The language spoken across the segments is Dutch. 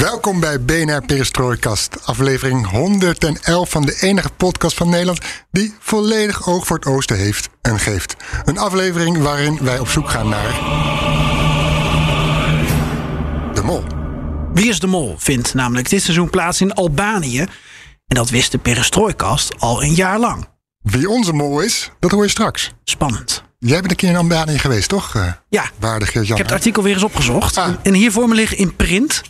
Welkom bij BNR Perestrooikast, aflevering 111 van de enige podcast van Nederland die volledig oog voor het oosten heeft en geeft. Een aflevering waarin wij op zoek gaan naar. de mol. Wie is de Mol vindt namelijk dit seizoen plaats in Albanië. En dat wist de Perestrooikast al een jaar lang. Wie onze mol is, dat hoor je straks. Spannend. Jij bent een keer in Albanië geweest, toch? eh, Ja, Waarde Geert-Jan. ik heb het artikel weer eens opgezocht. Ah. En hier voor me liggen in print.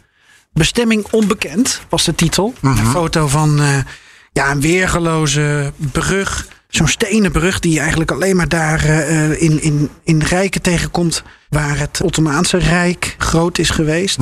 Bestemming onbekend was de titel. Een foto van eh, ja, een weergeloze brug. Zo'n stenen brug die je eigenlijk alleen maar daar eh, in, in, in rijken tegenkomt. Waar het Ottomaanse Rijk groot is geweest.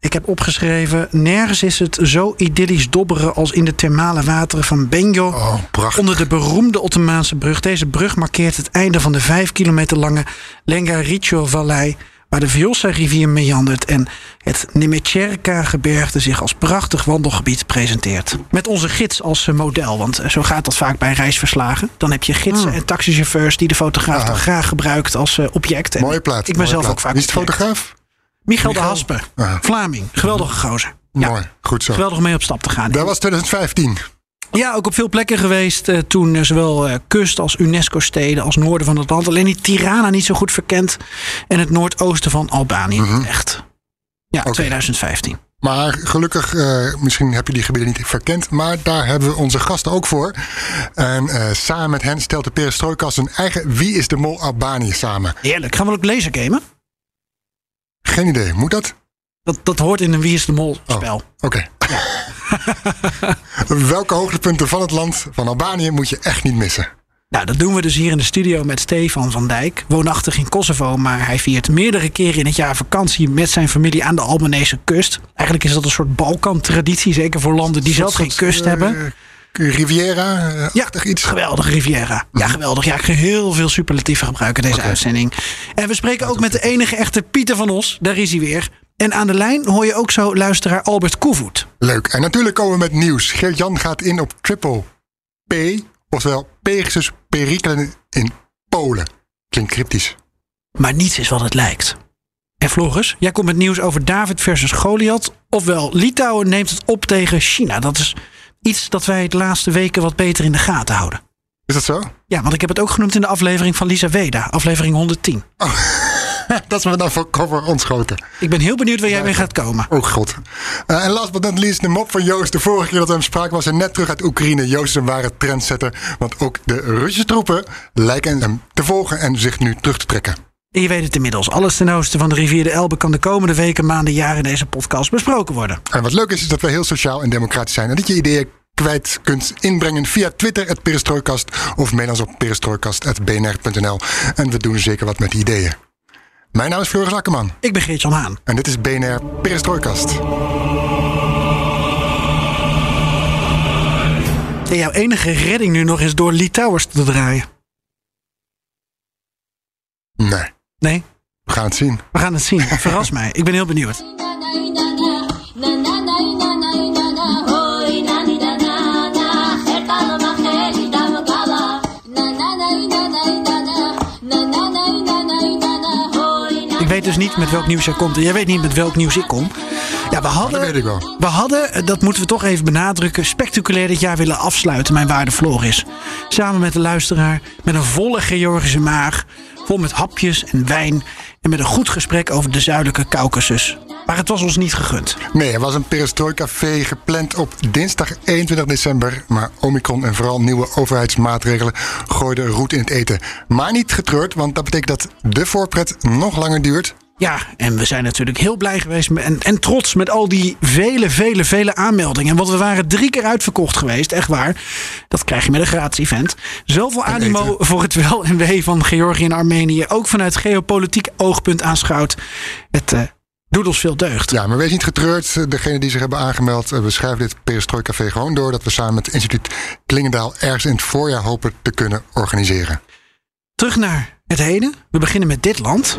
Ik heb opgeschreven: nergens is het zo idyllisch dobberen als in de thermale wateren van Benjo. Oh. Onder de beroemde Ottomaanse brug. Deze brug markeert het einde van de vijf kilometer lange Lengaricho-vallei. Waar de Vjosa-rivier meandert en het Nemecherka-gebergte zich als prachtig wandelgebied presenteert. Met onze gids als eh, model, want eh, zo gaat dat vaak bij reisverslagen. Dan heb je gidsen en taxichauffeurs die de fotograaf dan graag gebruikt als eh, object. En Mooie plaat. Ik ben zelf ook vaak Wie is de fotograaf? Michael de? Haspe, Ah. Vlaming, geweldige gozer. Ja, Mooi, goed zo. geweldig om mee op stap te gaan. Dat was 2015. Ja, ook op veel plekken geweest. eh, toen eh, zowel eh, kust als UNESCO-steden als noorden van het land. Alleen die Tirana niet zo goed verkend. En het noordoosten van Albanië Mhm. echt. Ja, 2015. Maar gelukkig, misschien heb je die gebieden niet verkend, maar daar hebben we onze gasten ook voor. En samen met hen stelt de Perestrooikast een eigen Wie is de Mol Albanië samen. Heerlijk. Gaan we ook laser gamen? Geen idee, moet dat? Dat, dat hoort in een Wie is de Mol Oh. spel. Oké. Welke hoogtepunten van het land van Albanië moet je echt niet missen? Nou, dat doen we dus hier in de studio met Stefan van Dijk. Woonachtig in Kosovo, maar hij viert meerdere keren in het jaar vakantie met zijn familie aan de Albanese kust. Eigenlijk is dat een soort Balkan-traditie, zeker voor landen die zelf geen kust eh, hebben. Riviera, eh, Ja, iets. geweldige Riviera. Ja, geweldig. Ja, ik ga heel veel superlatieven gebruiken deze uitzending. En we spreken ook met de enige echte Pieter van Os. Daar is hij weer. En aan de lijn hoor je ook zo luisteraar Albert Koevoet. Leuk. En natuurlijk komen we met nieuws. Geert-Jan gaat in op Triple P, oftewel Pegasus Perikelen in Polen. Klinkt cryptisch. Maar niets is wat het lijkt. En Floris, jij komt met nieuws over David versus Goliath. Ofwel, Litouwen neemt het op tegen China. Dat is iets dat wij de laatste weken wat beter in de gaten houden. Is dat zo? Ja, want ik heb het ook genoemd in de aflevering van Lisa Weda, aflevering 110. dat is me dan voor cover ontschoten. Ik ben heel benieuwd waar jij mee gaat komen. Oh god. Eh, en last but not least de mop van Joost. De vorige keer dat we hem spraken was hij net terug uit Oekraïne. Joost is een ware trendsetter. Want ook de Russische troepen lijken hem te volgen en zich nu terug te trekken. En je weet het inmiddels. Alles ten oosten van de rivier de Elbe kan de komende weken, maanden, jaren in deze podcast besproken worden. En wat leuk is, is dat we heel sociaal en democratisch zijn. En dat je ideeën kwijt kunt inbrengen via Twitter, het Perestrooikast. Of mail ons op perestrooikast.bnr.nl. En we doen zeker wat met die ideeën. Mijn naam is Floris Akkerman. Ik ben Geert-Jan Haan. En dit is BNR Perestrooikast. En jouw enige redding nu nog is door Litouwers te draaien. Nee, Nee, we gaan het zien. we gaan het zien. Verras mij. Ik ben heel benieuwd. Weet dus niet met welk nieuws jij komt. En jij weet niet met welk nieuws ik kom. Ja, we hadden, Dat weet ik wel. We hadden, eh, dat moeten we toch even benadrukken, spectaculair dit jaar willen afsluiten, mijn waarde Floris. Samen met de luisteraar, met een volle Georgische maag, vol met hapjes en wijn en met een goed gesprek over de zuidelijke Caucasus. Maar het was ons niet gegund. Nee, er was een perestrooikafé gepland op dinsdag 21 december. Maar Omicron en vooral nieuwe overheidsmaatregelen gooiden roet in het eten. Maar niet getreurd, want dat betekent dat de voorpret nog langer duurt. Ja, en we zijn natuurlijk heel blij geweest en, en trots met al die vele, vele, vele aanmeldingen. Want we waren drie keer uitverkocht geweest, echt waar. Dat krijg je met een gratis event. Zoveel animo eten. voor het wel en wee van Georgië en Armenië. Ook vanuit geopolitiek oogpunt aanschouwd. Het eh, doet ons veel deugd. Ja, maar wees niet getreurd. Degene die zich hebben aangemeld, eh, we schrijven dit Perestrooi Café gewoon door. Dat we samen met het instituut Klingendaal ergens in het voorjaar hopen te kunnen organiseren. Terug naar het heden. We beginnen met dit land.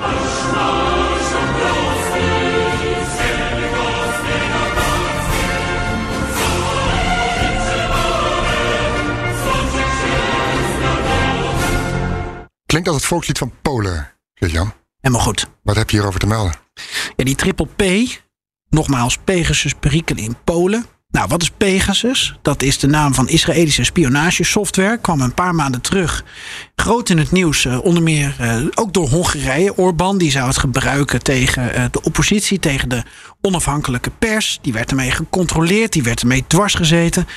Klinkt als het volkslied van Polen, Jan. Helemaal goed. Wat heb je hierover te melden? Ja, die triple P, nogmaals Pegasus perikelen in Polen. Nou, wat is Pegasus? Dat is de naam van Israëlische spionagesoftware. Kwam een paar maanden terug. Groot in het nieuws, eh, onder meer eh, ook door Hongarije. Orbán die zou het gebruiken tegen eh, de oppositie, tegen de onafhankelijke pers. Die werd ermee gecontroleerd, die werd ermee dwars gezeten.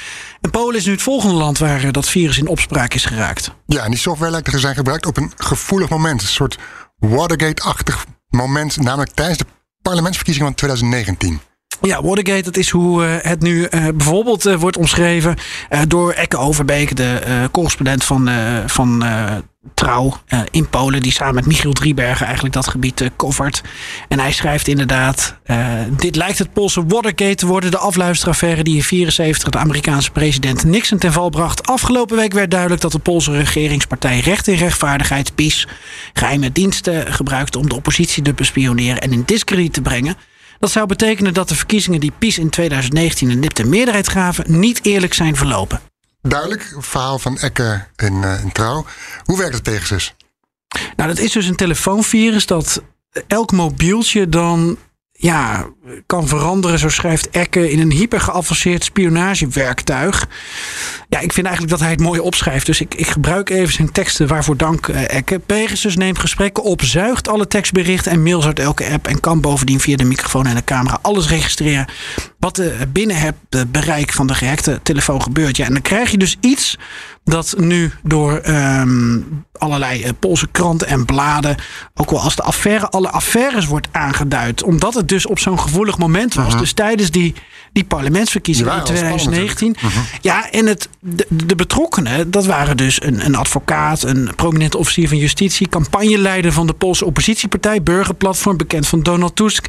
En Polen is nu het volgende land waar dat virus in opspraak is geraakt. Ja, en die software lijkt te zijn gebruikt op een gevoelig moment. Een soort Watergate-achtig moment, namelijk tijdens de parlementsverkiezingen van 2019. Ja, Watergate, dat is hoe eh, het nu eh, bijvoorbeeld eh, wordt omschreven door Ekke Overbeek, de correspondent van, van Trouw in Polen, die samen met Michiel Driebergen eigenlijk dat gebied covert. En hij schrijft inderdaad, dit lijkt het Poolse Watergate te worden, de afluisteraffaire die in 74 de Amerikaanse president Nixon ten val bracht. Afgelopen week werd duidelijk dat de Poolse regeringspartij Recht en Rechtvaardigheid, PiS, geheime diensten gebruikte om de oppositie te bespioneren en in discrediet te brengen. Dat zou betekenen dat de verkiezingen die PiS in 2019 een nipte meerderheid gaven, niet eerlijk zijn verlopen. Duidelijk, verhaal van Ekke in, eh, in Trouw. Hoe werkt het Pegasus? Nou, dat is dus een telefoonvirus dat elk mobieltje dan ja, kan veranderen, zo schrijft Ekke, in een hyper geavanceerd spionagewerktuig. Ja, ik vind eigenlijk dat hij het mooi opschrijft. Dus ik, ik gebruik even zijn teksten. Waarvoor dank, eh, Ekke. Pegasus neemt gesprekken op, zuigt alle tekstberichten en mails uit elke app. En kan bovendien via de microfoon en de camera alles registreren. Wat er binnen het eh, bereik van de gehackte telefoon gebeurt. Ja, en dan krijg je dus iets dat nu door ehm, allerlei eh, Poolse kranten en bladen, ook wel als de affaire, alle affaires wordt aangeduid. Omdat het dus op zo'n gevoelig moment was. Dus tijdens die, die parlementsverkiezingen in Die waren al spannend 2019. Ja, en het, de, de betrokkenen, dat waren dus een, een advocaat, een prominente officier van justitie, campagneleider van de Poolse oppositiepartij, Burgerplatform, bekend van Donald Tusk.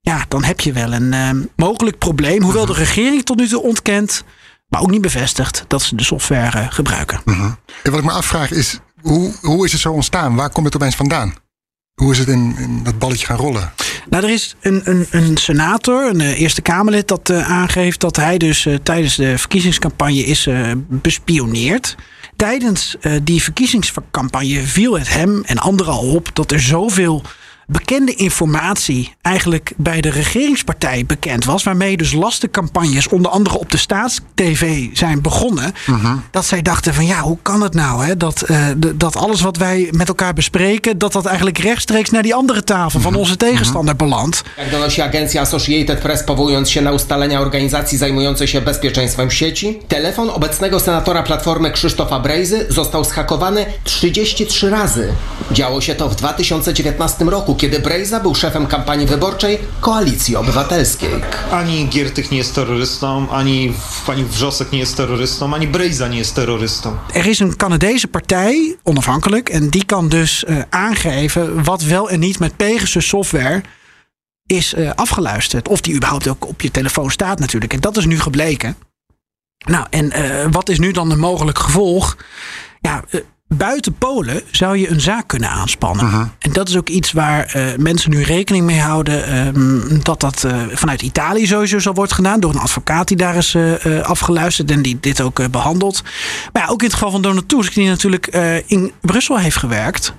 Ja, dan heb je wel een ehm, mogelijk probleem. Hoewel de regering tot nu toe ontkent, maar ook niet bevestigt dat ze de software eh, gebruiken. En wat ik me afvraag is, hoe, hoe is het zo ontstaan? Waar komt het opeens vandaan? Hoe is het in, in dat balletje gaan rollen? Nou, er is een, een, een senator, een eh, Eerste Kamerlid, dat eh, aangeeft dat hij dus tijdens de verkiezingscampagne is bespioneerd. Tijdens die verkiezingscampagne viel het hem en anderen al op dat er zoveel bekende informatie eigenlijk bij de regeringspartij bekend was. Waarmee dus lastencampagnes onder andere op de staatstv zijn begonnen. Dat zij dachten van ja, hoe kan het nou hè, dat, eh, de- dat alles wat wij met elkaar bespreken... dat dat eigenlijk rechtstreeks naar die andere tafel van onze tegenstander belandt. Jak donosi agencja Associated Press powołując się na ustalenia organizacji zajmującej się bezpieczeństwem sieci, telefon obecnego senatora Platformy Krzysztofa Brejzy został zhakowany 33 razy. Działo się to w 2019 roku, kiedy Brejza był szefem kampanii wyborczej Koalicji Obywatelskiej. Ani Giertych nie jest terrorystą, ani pani Wrzosek nie jest terrorystą, ani Brejza nie jest terrorystą. Er is een Canadese partij, onafhankelijk, en die kan dus eh, aangeven wat wel en niet met Pegasus software is eh, afgeluisterd. Of die überhaupt ook op je telefoon staat natuurlijk. En dat is nu gebleken. Nou, en eh, wat is nu dan een mogelijk gevolg? Ja, eh, buiten Polen zou je een zaak kunnen aanspannen. En dat is ook iets waar eh, mensen nu rekening mee houden. ehm, dat dat eh, vanuit Italië sowieso zal wordt gedaan. Door een advocaat die daar is eh, afgeluisterd. En die dit ook eh, behandelt. Maar ja, ook in het geval van Donald Tusk. Die natuurlijk in Brussel heeft gewerkt.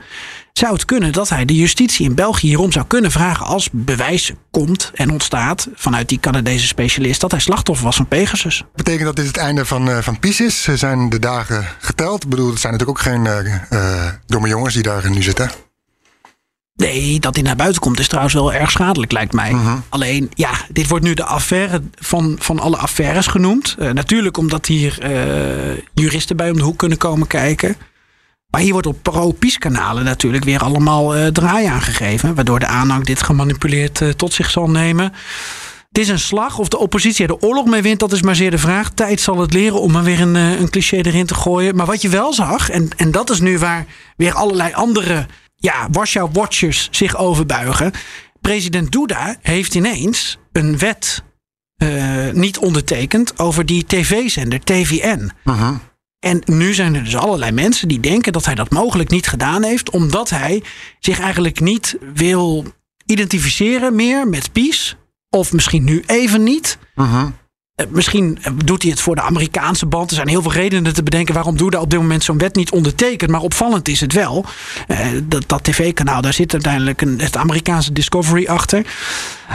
Zou het kunnen dat hij de justitie in België hierom zou kunnen vragen. Als bewijs komt en ontstaat vanuit die Canadese specialist. Dat hij slachtoffer was van Pegasus. Betekent dat dit het einde van, eh, van PiS is? Zijn de dagen geteld. Ik bedoel, het zijn natuurlijk ook geen eh, eh, domme jongens die daar nu zitten. Nee, dat hij naar buiten komt is trouwens wel erg schadelijk, lijkt mij. Alleen, ja, dit wordt nu de affaire van, van alle affaires genoemd. Natuurlijk omdat hier juristen bij om de hoek kunnen komen kijken. Maar hier wordt op pro-PiS-kanalen natuurlijk weer allemaal uh, draai aangegeven. Waardoor de aanhang dit gemanipuleerd uh, tot zich zal nemen. Het is een slag. Of de oppositie er de oorlog mee wint, dat is maar zeer de vraag. Tijd zal het leren om er weer een, uh, een cliché erin te gooien. Maar wat je wel zag, en, en dat is nu waar weer allerlei andere ja, Warschau-watchers zich overbuigen. President Duda heeft ineens een wet niet ondertekend over die tv-zender TVN. Uh-huh. En nu zijn er dus allerlei mensen die denken dat hij dat mogelijk niet gedaan heeft, omdat hij zich eigenlijk niet wil identificeren meer met PiS. Of misschien nu even niet. Uh-huh. Misschien doet hij het voor de Amerikaanse band. Er zijn heel veel redenen te bedenken waarom Duda op dit moment zo'n wet niet ondertekent. Maar opvallend is het wel. Uh, dat, dat tv-kanaal, daar zit uiteindelijk een, het Amerikaanse Discovery achter.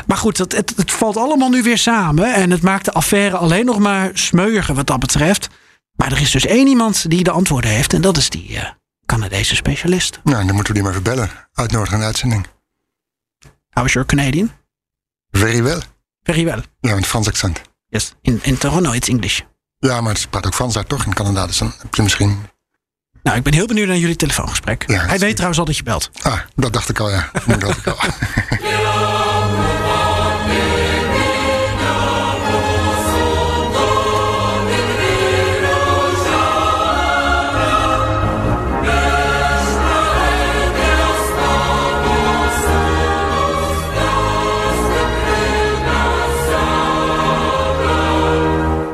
Maar goed, het, het, het valt allemaal nu weer samen. En het maakt de affaire alleen nog maar smeuiger wat dat betreft. Maar er is dus één iemand die de antwoorden heeft. En dat is die uh, Canadese specialist. Nou, dan moeten we die maar verbellen. Uitnodigen een uitzending. How is your Canadian? Very well. Very well. Ja, met Frans accent. Yes. In, in Toronto, it's English. Ja, maar ze praat ook Frans daar toch in Canada. Dus dan heb je misschien... Nou, ik ben heel benieuwd naar jullie telefoongesprek. Ja, Hij weet trouwens al dat je belt. Ah, dat dacht ik al, ja. Dat dacht ik al.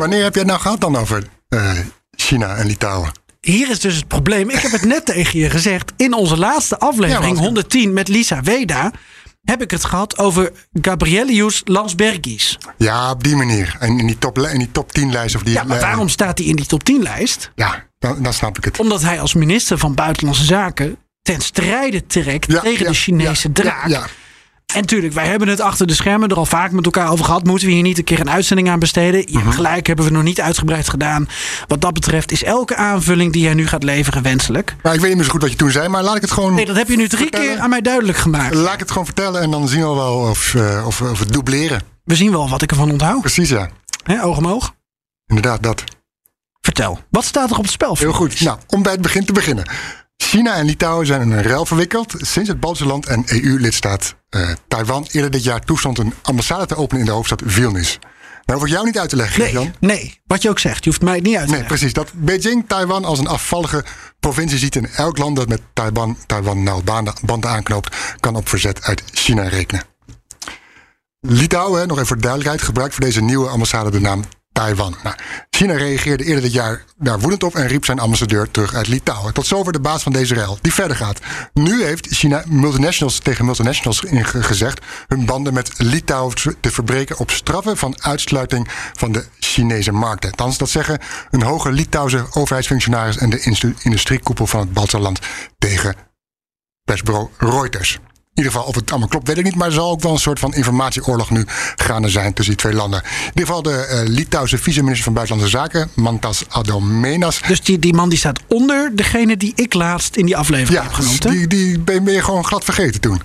Wanneer heb je het nou gehad dan over uh, China en Litouwen? Hier is dus het probleem. Ik heb het net tegen je gezegd. In onze laatste aflevering, ja, 110 met Lisa Weda, heb ik het gehad over Gabrielius Landsbergis. Ja, op die manier. En in die top, in die top 10 lijst. Of die, ja, maar waarom staat hij in die top 10 lijst? Ja, dan, dan snap ik het. Omdat hij als minister van Buitenlandse Zaken ten strijde trekt Ja, tegen ja, de Chinese ja, draak. En natuurlijk, wij hebben het achter de schermen er al vaak met elkaar over gehad. Moeten we hier niet een keer een uitzending aan besteden? Je Mhm. hebt gelijk, hebben we nog niet uitgebreid gedaan. Wat dat betreft is elke aanvulling die jij nu gaat leveren wenselijk. Maar ik weet niet meer zo goed wat je toen zei, maar laat ik het gewoon, Nee, dat heb je nu drie Vertellen. keer aan mij duidelijk gemaakt. laat ik het gewoon vertellen en dan zien we wel of, eh, of, of we het dubleren. We zien wel wat ik ervan onthoud. Precies, ja. Oog om oog. Inderdaad, dat. Vertel, wat staat er op het spel? Heel goed. Nou, om bij het begin te beginnen. China en Litouwen zijn in een ruil verwikkeld sinds het Baltische land en EU-lidstaat eh, Taiwan eerder dit jaar toestond een ambassade te openen in de hoofdstad Vilnius. Nou hoef ik jou niet uit te leggen, Nee, Jan. nee, wat je ook zegt. Je hoeft mij het niet uit te Nee, leggen. precies. Dat Beijing Taiwan als een afvallige provincie ziet in elk land dat met Taiwan, Taiwan nauw banden, aanknoopt, kan op verzet uit China rekenen. Litouwen, nog even voor de duidelijkheid, gebruikt voor deze nieuwe ambassade de naam Taiwan. Nou, China reageerde eerder dit jaar daar woedend op en riep zijn ambassadeur terug uit Litouwen. Tot zover de baas van deze ruil, die verder gaat. Nu heeft China multinationals tegen multinationals in ge- gezegd hun banden met Litouwen te verbreken op straffen van uitsluiting van de Chinese markten. Althans, dat zeggen een hoge Litouwse overheidsfunctionaris en de industriekoepel van het Baltische land tegen persbureau Reuters. In ieder geval, of het allemaal klopt, weet ik niet. Maar er zal ook wel een soort van informatieoorlog nu gaande zijn tussen die twee landen. In ieder geval de eh, Litouwse vice-minister van Buitenlandse Zaken, Mantas Adomenas. Dus die, die man die staat onder degene die ik laatst in die aflevering Ja, heb genoemd. hè? die, die ben je gewoon glad vergeten toen.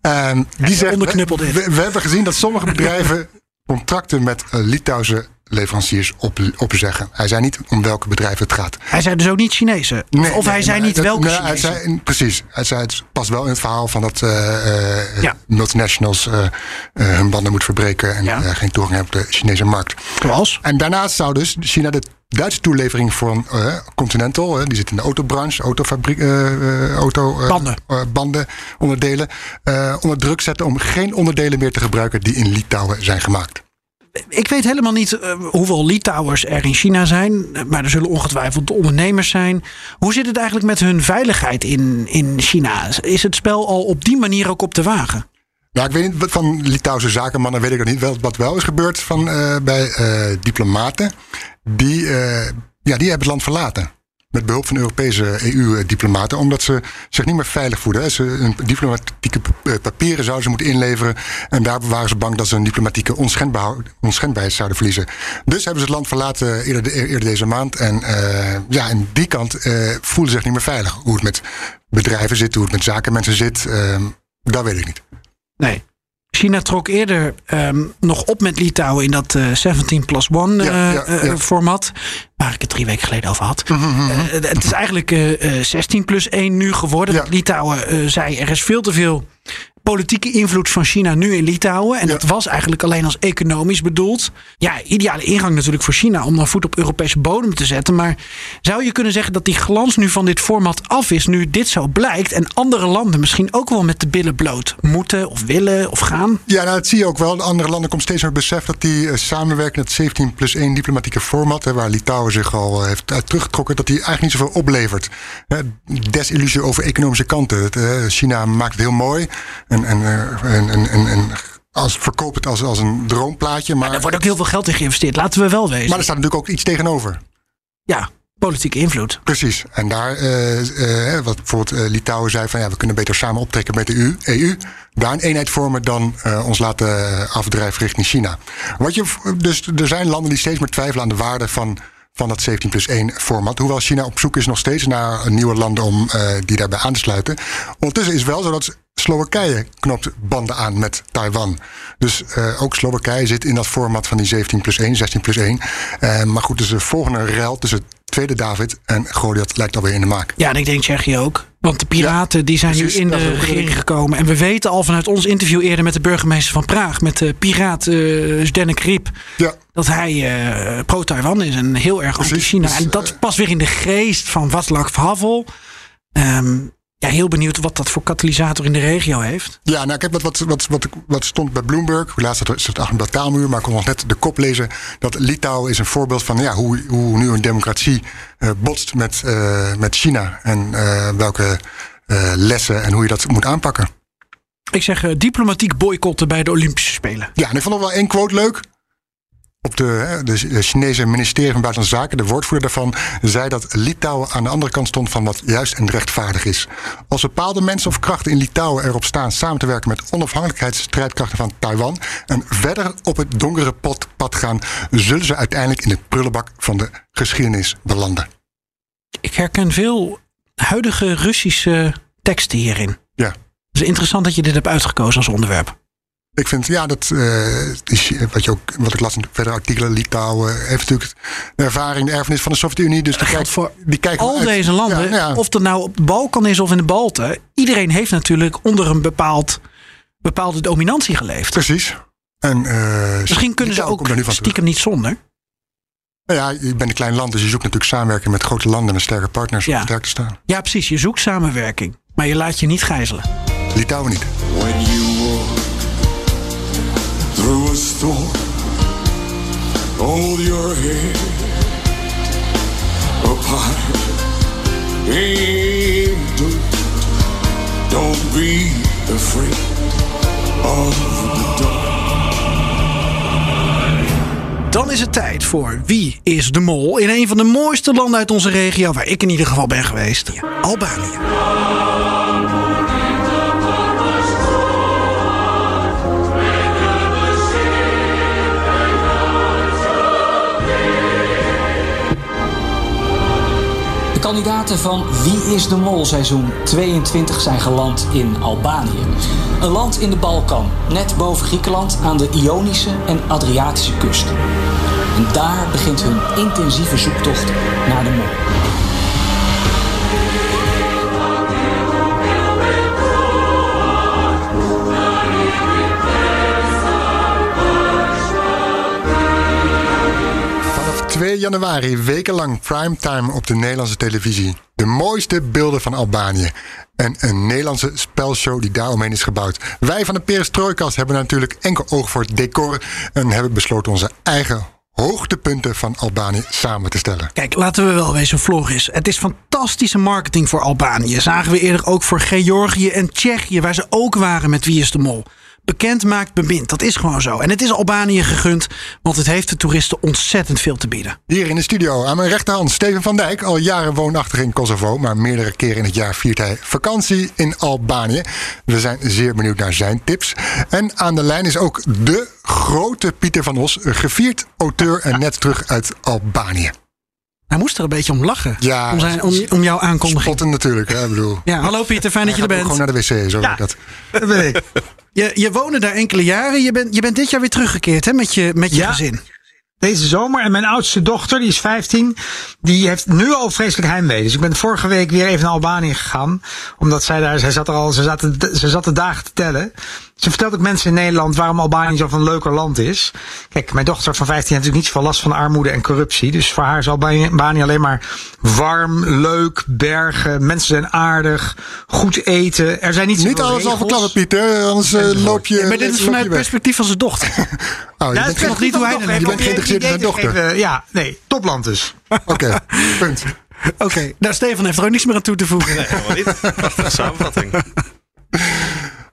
En die zegt, we, we hebben gezien dat sommige bedrijven contracten met eh, Litouwse leveranciers op, opzeggen. Hij zei niet om welke bedrijven het gaat. Hij zei dus ook niet Chinese. Nee, of hij nee, zei niet dat- welke nee, hij Chinese. zei, precies. Hij zei het past wel in het verhaal van dat eh, eh, Ja. multinationals eh, hun banden moet verbreken en Ja. geen toegang hebben op de Chinese markt. Zoals? En daarnaast zou dus China de Duitse toelevering voor eh, Continental, die zit in de autobranche, autofabriek, auto, Banden. banden, onderdelen, onder druk zetten om geen onderdelen meer te gebruiken die in Litouwen zijn gemaakt. Ik weet helemaal niet eh, hoeveel Litouwers er in China zijn. eh, Maar er zullen ongetwijfeld ondernemers zijn. Hoe zit het eigenlijk met hun veiligheid in, in China? Is het spel al op die manier ook op te wagen? Nou, ik weet niet, van Litouwse zakenmannen weet ik nog niet. Wat wel is gebeurd van, eh, bij diplomaten. Die, ja, die hebben het land verlaten. Met behulp van Europese EU-diplomaten. Omdat ze zich niet meer veilig voelden. Ze, hun diplomatieke eh, papieren zouden ze moeten inleveren. En daar waren ze bang dat ze hun diplomatieke onschendbaarheid zouden verliezen. Dus hebben ze het land verlaten eerder, de- eerder deze maand. En eh, ja, aan die kant eh, voelen ze zich niet meer veilig. Hoe het met bedrijven zit, hoe het met zakenmensen zit. eh, dat weet ik niet. Nee. China trok eerder ehm, nog op met Litouwen in dat eh 17 plus 1 Ja, eh, ja, eh, ja. format. Waar ik het drie weken geleden over had. Eh, het is eigenlijk eh, eh, 16 plus 1 nu geworden. Litouwen eh, zei er is veel te veel politieke invloed van China nu in Litouwen. En Ja. dat was eigenlijk alleen als economisch bedoeld. Ja, ideale ingang natuurlijk voor China om dan voet op Europese bodem te zetten. Maar zou je kunnen zeggen dat die glans nu van dit format af is, nu dit zo blijkt en andere landen misschien ook wel met de billen bloot moeten of willen of gaan? Ja, nou, dat zie je ook wel. De andere landen komt steeds meer besef dat die eh, samenwerken, het 17 plus 1 diplomatieke format, hè, waar Litouwen zich al eh, heeft uit teruggetrokken, dat die eigenlijk niet zoveel oplevert. Desillusie over economische kanten. Eh, China maakt het heel mooi en, en, eh, en, en, en, en als, verkoopt het als, als een droomplaatje, maar, Er wordt ook heel veel geld in geïnvesteerd, laten we wel wezen. maar er staat natuurlijk ook iets tegenover. Ja, politieke invloed. Precies. En daar, eh, eh, wat bijvoorbeeld Litouwen zei van ja, we kunnen beter samen optrekken met de EU, EU daar een eenheid vormen dan ons laten afdrijven richting China. Wat je, dus er zijn landen die steeds meer twijfelen aan de waarde van, van dat 17 plus 1 format. Hoewel China op zoek is nog steeds naar nieuwe landen om eh, die daarbij aan te sluiten. Ondertussen is wel zo dat Slowakije knopt banden aan met Taiwan. Dus eh, ook Slowakije zit in dat format van die 17 plus 1, 16 plus 1. Eh, maar goed, dus de volgende rel tussen tweede David en Goliath lijkt alweer in de maak. Ja, en ik denk Tsjechië ook. Want de piraten die zijn precies, nu in de regering gekomen. En we weten al vanuit ons interview eerder met de burgemeester van Praag... met de piraat uh, Zdenek Riep... Ja. dat hij uh, pro-Taiwan is en heel erg anti-China. dus, en dat past weer in de geest van Václav Havel. Um, ja, heel benieuwd wat dat voor katalysator in de regio heeft. Ja, nou, ik heb wat, wat, wat, wat, wat stond bij Bloomberg. Laatst is het achter een taalmuur, maar ik kon nog net de kop lezen. Dat Litouwen is een voorbeeld van ja, hoe, hoe nu een democratie uh, botst met, uh, met China. En uh, welke lessen en hoe je dat moet aanpakken. Ik zeg diplomatiek boycotten bij de Olympische Spelen. Ja, en ik vond nog wel één quote leuk. Op de, de Chinese ministerie van Buitenlandse Zaken, de woordvoerder daarvan, zei dat Litouwen aan de andere kant stond van wat juist en rechtvaardig is. Als bepaalde mensen of krachten in Litouwen erop staan samen te werken met onafhankelijkheidsstrijdkrachten van Taiwan en verder op het donkere pad, pad gaan, zullen ze uiteindelijk in de prullenbak van de geschiedenis belanden. Ik herken veel huidige Russische teksten hierin. Ja. Het is interessant dat je dit hebt uitgekozen als onderwerp. Ik vind, ja, dat uh, is, wat, je ook, wat ik las in verder artikelen, Litouwen heeft natuurlijk de ervaring, de erfenis van de Sovjet-Unie. Dus die kijkt, voor die kijken al uit, deze landen, ja, ja. of het nou op de Balkan is of in de Balten. Iedereen heeft natuurlijk onder een bepaald, bepaalde dominantie geleefd. Precies. En, uh, Misschien kunnen ze ook stiekem niet zonder. Nou ja, je bent een klein land, dus je zoekt natuurlijk samenwerking met grote landen en sterke partners ja. om sterk te staan. Ja, precies. Je zoekt samenwerking, maar je laat je niet gijzelen. Litouwen niet. Your Don't be afraid the. Dan is het tijd voor Wie is de Mol? In een van de mooiste landen uit onze regio, waar ik in ieder geval ben geweest, Albanië. Kandidaten van Wie is de Mol seizoen 22 zijn geland in Albanië. Een land in de Balkan, net boven Griekenland aan de Ionische en Adriatische kust. En daar begint hun intensieve zoektocht naar de mol. 2 januari wekenlang primetime op de Nederlandse televisie. De mooiste beelden van Albanië. En een Nederlandse spelshow die daaromheen is gebouwd. Wij van de Perestrooikast hebben natuurlijk enkel oog voor het decor. En hebben besloten onze eigen hoogtepunten van Albanië samen te stellen. Kijk, laten we wel wezen, Floris. Het is fantastische marketing voor Albanië. Zagen we eerder ook voor Georgië en Tsjechië, waar ze ook waren met Wie is de Mol. Bekend maakt bemind, dat is gewoon zo. En het is Albanië gegund, want het heeft de toeristen ontzettend veel te bieden. Hier in de studio aan mijn rechterhand Steven van Dijk. Al jaren woonachtig in Kosovo, maar meerdere keren in het jaar viert hij vakantie in Albanië. We zijn zeer benieuwd naar zijn tips. En aan de lijn is ook de grote Pieter van Os, gevierd auteur en net terug uit Albanië. Hij moest er een beetje om lachen. Ja, om, zijn, om, om jouw aankondiging. Spotten natuurlijk, hè, bedoel. Ja, hallo Pieter, fijn dat je er bent. Gewoon naar de wc, zo Ja. dat. Dat ben ik. Je, je woonde daar enkele jaren. Je bent, je bent dit jaar weer teruggekeerd hè, met je, met je Ja. gezin. deze zomer. En mijn oudste dochter, die is 15, die heeft nu al vreselijk heimwee. Dus ik ben vorige week weer even naar Albanië gegaan. Omdat zij daar, zij zat er al, ze zat, ze zat de dagen te tellen. Ze vertelt ook mensen in Nederland waarom Albanië zo'n een leuker land is. Kijk, mijn dochter van 15 heeft natuurlijk niet zoveel last van armoede en corruptie. Dus voor haar is Albanië alleen maar warm, leuk, bergen, mensen zijn aardig, goed eten. Er zijn niet Niet alles al verklappen, Pieter, anders uh, loop je. Ja, maar dit is vanuit het perspectief van zijn dochter. oh, je ja, bent, nog niet hoe hij je bent geïnteresseerd in zijn dochter. Geven, ja, nee, topland dus. Oké, okay, punt. Oké, okay. nou Stefan heeft er ook niks meer aan toe te voegen. Nee, helemaal niet. Prachtige samenvatting.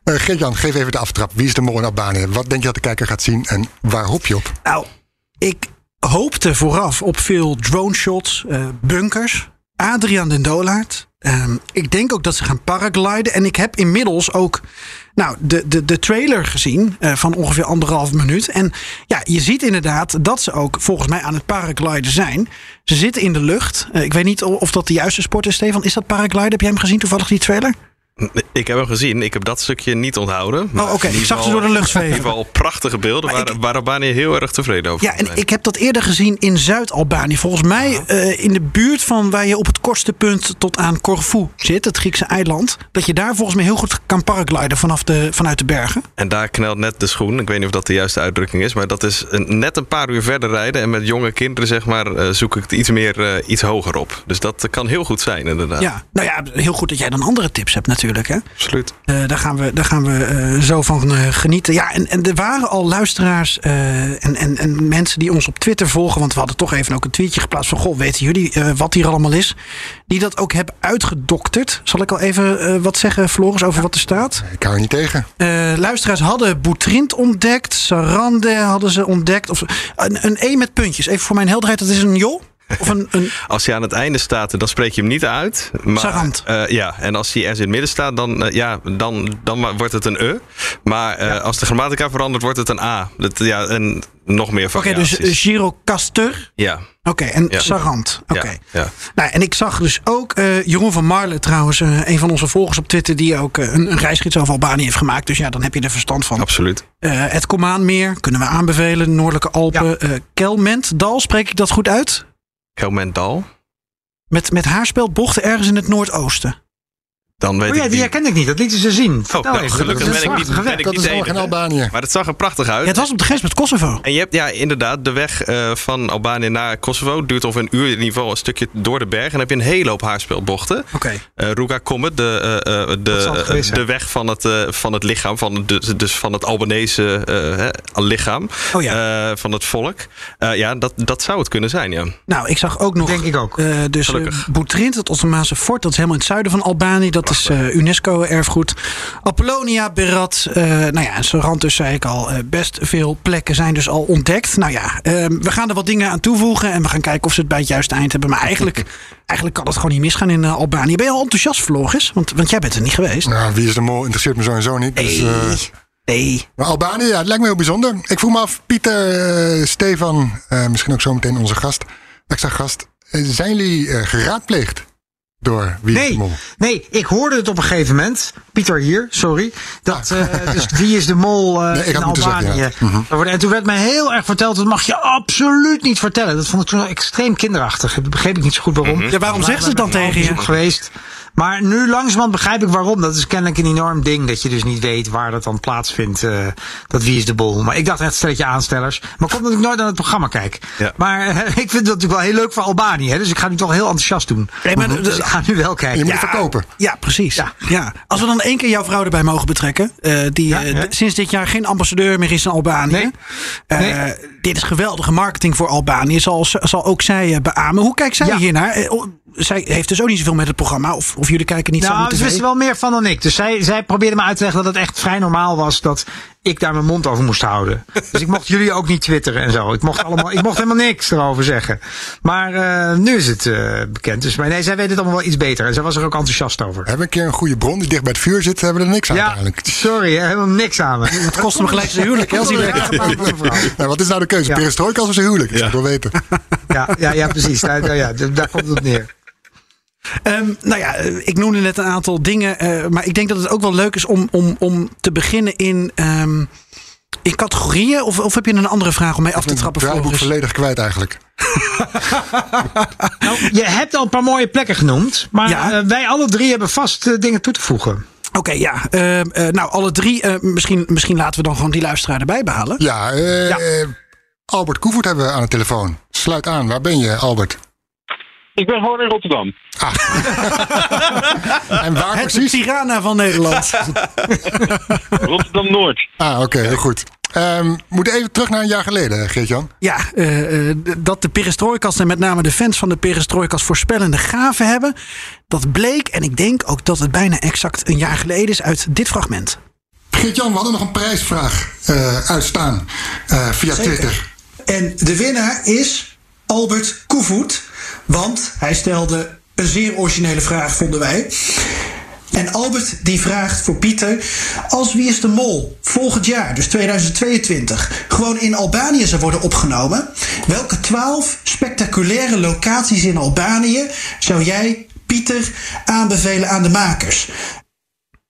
Uh, Geert-Jan, geef even de aftrap. Wie is de mol in Albanië? Wat denk je dat de kijker gaat zien en waar hoop je op? Nou, ik hoopte vooraf op veel drone shots, uh, bunkers. Adriaan den Dolaert. Um, ik denk ook dat ze gaan paragliden. En ik heb inmiddels ook nou, de, de, de trailer gezien uh, van ongeveer anderhalf minuut. En ja, je ziet inderdaad dat ze ook volgens mij aan het paragliden zijn. Ze zitten in de lucht. Ik weet niet of dat de juiste sport is, Stefan. Is dat paragliden? Heb jij hem gezien toevallig, die trailer? Ik heb hem gezien. Ik heb dat stukje niet onthouden. Oh, oké. Okay. Ik zag ze door de lucht zweven. In ieder geval prachtige beelden waar, ik, waar Albanië heel erg tevreden over Ja, en ik heb dat eerder gezien in Zuid-Albanië. Volgens mij uh, in de buurt van waar je op het kortste punt tot aan Corfu zit, het Griekse eiland. Dat je daar volgens mij heel goed kan paragliden vanaf de, vanuit de bergen. En daar knelt net de schoen. Ik weet niet of dat de juiste uitdrukking is. Maar dat is een, net een paar uur verder rijden. En met jonge kinderen, zeg maar, uh, zoek ik het iets meer uh, iets hoger op. Dus dat kan heel goed zijn, inderdaad. Ja, nou ja, heel goed dat jij dan andere tips hebt natuurlijk. Hè? Absoluut. Uh, daar gaan we, daar gaan we uh, zo van uh, genieten. Ja, en, en er waren al luisteraars en, en, en mensen die ons op Twitter volgen. Want we hadden toch even ook een tweetje geplaatst van... Goh, weten jullie wat hier allemaal is? Die dat ook hebben uitgedokterd. Zal ik al even wat zeggen, Floris, over ja. wat er staat? Ik hou er niet tegen. luisteraars hadden Boutrint ontdekt. Sarande hadden ze ontdekt. Of, een, een E met puntjes. Even voor mijn helderheid, dat is een joh. Of een, een... Als hij aan het einde staat, dan spreek je hem niet uit. Maar, Sarant. Uh, ja, en als hij ergens in het midden staat, dan, uh, ja, dan, dan wordt het een E. Maar uh, ja. als de grammatica verandert, wordt het een A. Dat, ja, en nog meer Oké, okay, dus Girocaster. Ja. Oké, okay, en ja. Sarant. Oké. Okay. Ja, ja. Nou, en ik zag dus ook Jeroen van Marle trouwens, een van onze volgers op Twitter, die ook een, een reisgids over Albanië heeft gemaakt. Dus ja, dan heb je er verstand van. Absoluut. het Komaanmeer kunnen we aanbevelen, Noordelijke Alpen. Kelmentdal, spreek ik dat goed uit? Kelmendal. Met, met haarspeldbochten ergens in het noordoosten. Dan weet oh ja, ik die herken ik niet. Dat lieten ze zien. Oh, nou, gelukkig ben ik niet, ben ik dat niet is nog in Albanië. Maar het zag er prachtig uit. Ja, het was op de grens met Kosovo. En je hebt ja, inderdaad de weg uh, van Albanië naar Kosovo. Duurt over een uur in ieder geval een stukje door de berg. En dan heb je een hele hoop haarspeelbochten. Oké. Okay. Uh, Ruga Comet, de, uh, de, de weg van het, van het lichaam. Van de, dus van het Albanese lichaam. Oh ja. van het volk. ja, dat, dat zou het kunnen zijn, ja. Nou, ik zag ook nog... Denk ik ook. dus Boetrint, het Ottomaanse fort. Dat is helemaal in het zuiden van Albanië. Dat Prachtig. is UNESCO erfgoed. Apollonia, Berat, uh, nou ja, en Sorant dus zei ik al, uh, best veel plekken zijn dus al ontdekt. Nou ja, uh, we gaan er wat dingen aan toevoegen en we gaan kijken of ze het bij het juiste eind hebben. Maar eigenlijk, eigenlijk kan het gewoon niet misgaan in Albanië. Ben je al enthousiast, Vlogis? Want, want jij bent er niet geweest. Nou, wie is de mol interesseert me sowieso niet. Dus, hey. Nee. Maar Albanië, ja, het lijkt me heel bijzonder. Ik vroeg me af, Pieter, Stefan, misschien ook zometeen onze gast, extra gast. zijn jullie geraadpleegd? Door Wie nee, is de Mol? Nee, ik hoorde het op een gegeven moment. Pieter hier, sorry. Dat, uh, dus Wie is de Mol uh, nee, in Albanië. Zeggen, ja. mm -hmm. En toen werd mij heel erg verteld, dat mag je absoluut niet vertellen. Dat vond ik toen extreem kinderachtig. Dat begreep ik niet zo goed waarom. Mm -hmm. Ja, waarom zegt ze het dan tegen je? geweest. Maar nu langzamerhand begrijp ik waarom. Dat is kennelijk een enorm ding dat je dus niet weet waar dat dan plaatsvindt. Uh, dat wie is de bol. Maar ik dacht echt stelletje aanstellers. Maar komt dat ik nooit naar het programma kijk. Ja. Maar uh, ik vind dat natuurlijk wel heel leuk voor Albanië. Hè? Dus ik ga nu toch heel enthousiast doen. Nee, maar, dus ik ga nu wel kijken. Je moet ja. het verkopen. Ja, precies. Ja. ja. Als we dan één keer jouw vrouw erbij mogen betrekken. Uh, die sinds dit jaar geen ambassadeur meer is in Albanië. Nee. nee. Dit is geweldige marketing voor Albanië. Zal, zal ook zij beamen. Hoe kijkt zij hiernaar? Zij heeft dus ook niet zoveel met het programma. Of, of jullie kijken niet nou, samen ze wist er wel meer van dan ik. Dus zij, zij probeerde me uit te leggen dat het echt vrij normaal was dat ik daar mijn mond over moest houden. Dus ik mocht jullie ook niet twitteren en zo. Ik mocht, allemaal, ik mocht helemaal niks erover zeggen. Maar uh, nu is het uh, bekend. Dus maar nee, zij weet het allemaal wel iets beter. En zij was er ook enthousiast over. Hebben we een keer een goede bron die dicht bij het vuur zit, hebben we er niks aan ja, eigenlijk. Sorry, hè, helemaal niks aan me. Het kost hem gelijk zijn huwelijk. Als hij nou, wat is nou de keuze? Ja. Perestroika of zijn huwelijk? Ik ja. wil weten. Ja, ja, ja precies. Nou, ja, daar komt het op neer. Um, nou ja, ik noemde net een aantal dingen. Uh, maar ik denk dat het ook wel leuk is om, om, om te beginnen in. Um, in categorieën? Of, of heb je een andere vraag om mee af te Het trappen? draaiboek Floris? volledig kwijt eigenlijk. Nou, je hebt al een paar mooie plekken genoemd. Maar Ja. eh, wij alle drie hebben vast eh, dingen toe te voegen. Oké, ja. Eh, eh, nou, alle drie. eh, misschien, misschien laten we dan gewoon die luisteraar erbij behalen. Ja, eh, eh, Albert Koevoet hebben we aan de telefoon. Sluit aan, waar ben je, Albert? Ik ben gewoon in Rotterdam. En waar Het precies? Tirana van Nederland. Rotterdam Noord. Ah, oké, heel goed. Ehm moet even terug naar een jaar geleden, Geert-Jan. Ja, eh, eh, dat de perestrooikast en met name de fans van de perestrooikast voorspellende gaven hebben. Dat bleek, en ik denk ook dat het bijna exact een jaar geleden is, uit dit fragment. Geert-Jan, we hadden nog een prijsvraag eh, uitstaan eh, via Zeker. Twitter. En de winnaar is Albert Koevoet. Want hij stelde een zeer originele vraag, vonden wij. En Albert die vraagt voor Pieter... als Wie is de Mol volgend jaar, dus 2022... gewoon in Albanië zou worden opgenomen... welke twaalf spectaculaire locaties in Albanië... zou jij, Pieter, aanbevelen aan de makers?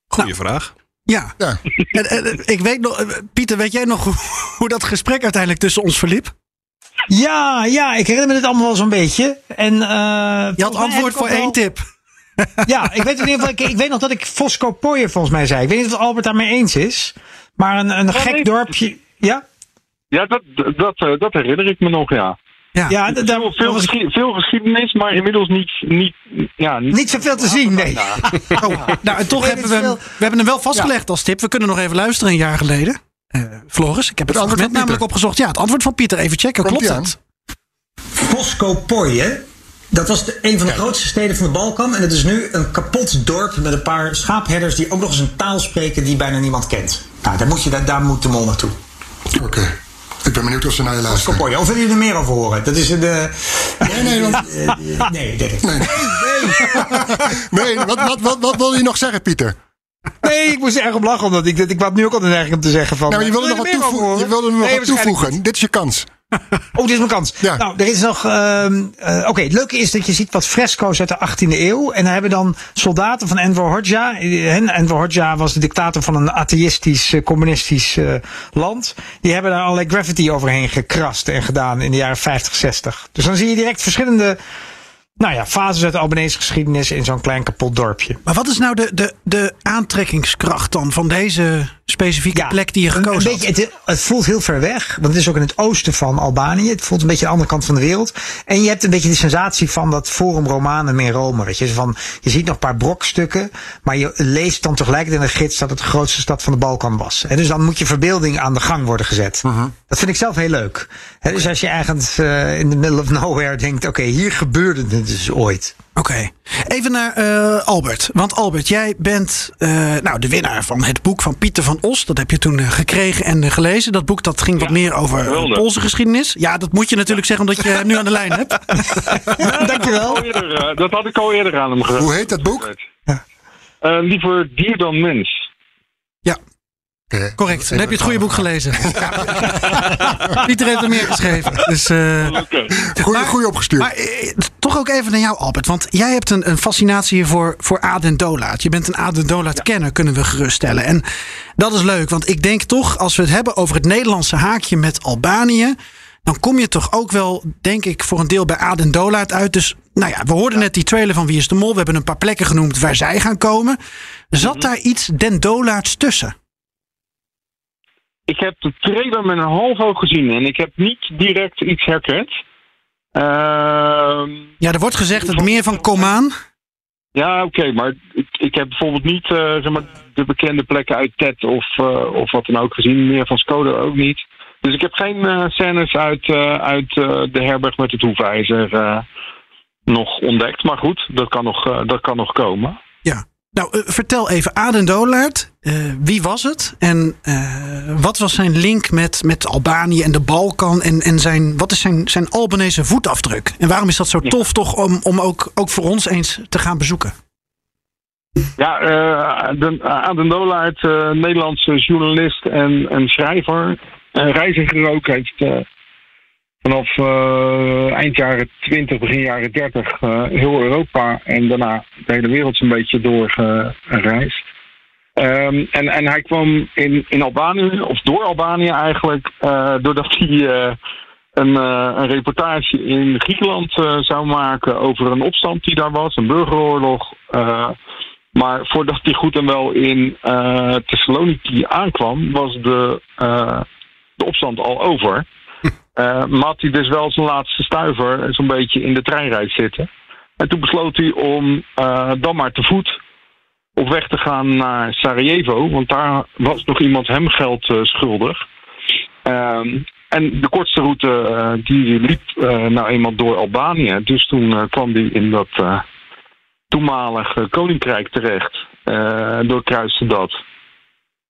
Goeie vraag. Ja. Ja. En, ik weet nog, eh, Pieter, weet jij nog hoe, hoe dat gesprek uiteindelijk tussen ons verliep? Ja, ja, ik herinner me dit allemaal wel zo'n beetje. En, eh, Je had antwoord voor één tip. Ja, ik weet in ieder geval, ik, ik weet nog dat ik Fosco Pooijer volgens mij zei. Ik weet niet of Albert daarmee eens is. Maar een, een gek nee. dorpje. Ja? Ja, dat, dat, eh, dat herinner ik me nog, ja. Ja, Ja, da- daar Veel, veel, geschiedenis, maar inmiddels niet... niet, ja, niet, niet zoveel te zien, nee. Oh, nou, en toch hebben we, we hebben hem wel vastgelegd als tip. We kunnen nog even luisteren een jaar geleden. Eh, Floris, ik heb het, Het antwoord namelijk opgezocht. Ja, het antwoord van Pieter. Even checken, klopt het? Fosco Pooijen. Dat was de, een van de grootste steden van de Balkan. En het is nu een kapot dorp met een paar schaapherders... die ook nog eens een taal spreken die bijna niemand kent. Nou, daar moet, je, daar, daar moet de mol naartoe. Oké. Ik ben benieuwd of ze naar je luisteren. Of wil je er meer over horen? Dat is de... Nee, nee, eh, nee, denk ik. Nee, nee wat, wat, wat, wat wil je nog zeggen, Pieter? Nee, ik moest er erg om lachen. Omdat ik, ik had nu ook al de neiging om te zeggen van... Nou, je wilde nog wat toevoegen. Je wilde nog Nee, wat toevoegen. Dit is je kans. Oh, dit is mijn kans. Ja. Nou, er is nog. ehm, eh, Oké, het leuke is dat je ziet wat fresco's uit de 18e eeuw. En daar hebben dan soldaten van Enver Hoxha. eh, en Enver Hoxha was de dictator van een atheïstisch, eh, communistisch land. Die hebben daar allerlei graffiti overheen gekrast en gedaan in de jaren 50, 60. Dus dan zie je direct verschillende. Nou ja, fases uit de Albanese geschiedenis in zo'n klein kapot dorpje. Maar wat is nou de, de, de aantrekkingskracht dan van deze specifieke plek die je gekozen een beetje, het, het voelt heel ver weg. Want het is ook in het oosten van Albanië. Het voelt een beetje aan de andere kant van de wereld. En je hebt een beetje de sensatie van dat Forum Romanum in Rome. Weet je, van, je ziet nog een paar brokstukken. Maar je leest dan tegelijkertijd in de gids dat het de grootste stad van de Balkan was. En dus dan moet je verbeelding aan de gang worden gezet. Dat vind ik zelf heel leuk. Dus als je ergens eh, in the middle of nowhere denkt. Oké, hier gebeurde het dus ooit. Oké. Even naar eh, Albert. Want Albert, jij bent eh, nou, de winnaar van het boek van Pieter van Os. Dat heb je toen eh, gekregen en gelezen. Dat boek dat ging wat meer over geweldig. Poolse geschiedenis. Ja, dat moet je natuurlijk zeggen omdat je hem nu aan de lijn hebt. Dankjewel. Al eerder, eh, dat had ik al eerder aan hem gezegd. Hoe heet dat boek? Liever dier dan mens. Ja. Correct. Dan heb je het goede boek gelezen. Pieter heeft er meer geschreven. Dus, eh, Goeie, goeie opgestuurd. Maar eh, toch ook even naar jou, Albert. Want jij hebt een, een fascinatie voor, voor Aden Dolaat. Je bent een Aden Dolaat-kenner, kunnen we geruststellen. En dat is leuk, want ik denk toch, als we het hebben over het Nederlandse haakje met Albanië. dan kom je toch ook wel, denk ik, voor een deel bij Aden Dolaat uit. Dus, nou ja, we hoorden net die trailer van Wie is de Mol. We hebben een paar plekken genoemd waar zij gaan komen. Zat daar iets Den Dolaats tussen? Ik heb de trailer met een half oog gezien en ik heb niet direct iets herkend. Ehm, Ja, er wordt gezegd het meer van Komaan. ja, oké, maar ik, ik heb bijvoorbeeld niet eh, zeg maar, de bekende plekken uit TED of, eh, of wat dan ook gezien. Meer van Skoda ook niet. Dus ik heb geen eh, scènes uit, uit de herberg met het hoefijzer nog ontdekt. Maar goed, dat kan nog, dat kan nog komen. Ja. Nou, eh, vertel even, Aden Dolaert, eh, wie was het? En eh, wat was zijn link met, met Albanië en de Balkan? En, en zijn, wat is zijn, zijn Albanese voetafdruk? En waarom is dat zo tof toch om, om ook, ook voor ons eens te gaan bezoeken? Ja, de, Aden Dolaert, Nederlandse journalist en, en schrijver. En reiziger ook. Heeft vanaf eh, eind jaren 20, begin jaren 30 eh, heel Europa en daarna de hele wereld zo'n beetje doorgereisd. Ehm, en, en hij kwam in, in Albanië, of door Albanië eigenlijk, eh, doordat hij een, een reportage in Griekenland zou maken over een opstand die daar was, een burgeroorlog. Maar voordat hij goed en wel in Thessaloniki aankwam, was de, de opstand al over. Maar had hij dus wel zijn laatste stuiver zo'n beetje in de treinreis zitten. En toen besloot hij om eh, dan maar te voet op weg te gaan naar Sarajevo. Want daar was nog iemand hem geld eh, schuldig. Ehm, en de kortste route eh, die liep nou eenmaal door Albanië. Dus toen kwam hij in dat toenmalige koninkrijk terecht. Doorkruiste dat.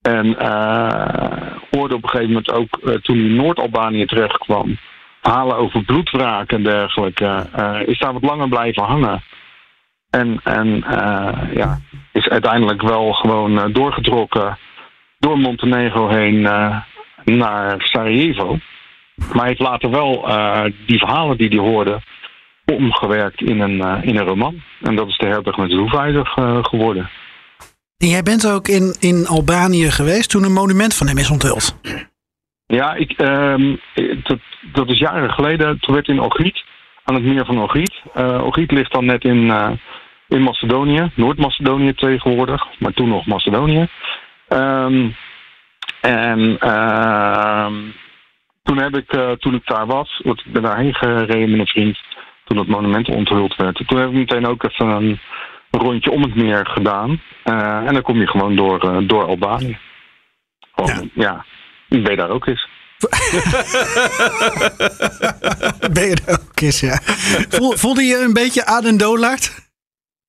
En eh, hoorde op een gegeven moment ook, eh, toen hij in Noord-Albanië terecht kwam, verhalen over bloedwraak en dergelijke, eh, is daar wat langer blijven hangen. En, en ja, is uiteindelijk wel gewoon doorgetrokken door Montenegro heen naar Sarajevo. Maar hij heeft later wel die verhalen die hij hoorde omgewerkt in een, in een roman. En dat is de herberg met de eh, geworden. En jij bent ook in, in Albanië geweest toen een monument van hem is onthuld. Ja, ik, ehm, dat, dat is jaren geleden. Toen werd in Ogriet, aan het meer van Ogriet. Uh, Ogriet ligt dan net in, eh, in Macedonië, Noord-Macedonië tegenwoordig, maar toen nog Macedonië. Ehm, en ehm, toen heb ik, eh, toen ik daar was, want ik ben daarheen gereden met een vriend, toen het monument onthuld werd. Toen heb ik meteen ook even een, een rondje om het meer gedaan. Eh, en dan kom je gewoon door, eh, door Albanië. Gewoon, ja. ik ben daar ook eens. ben je er ook eens, ja. Voel- voelde je een beetje Aden Dolaert?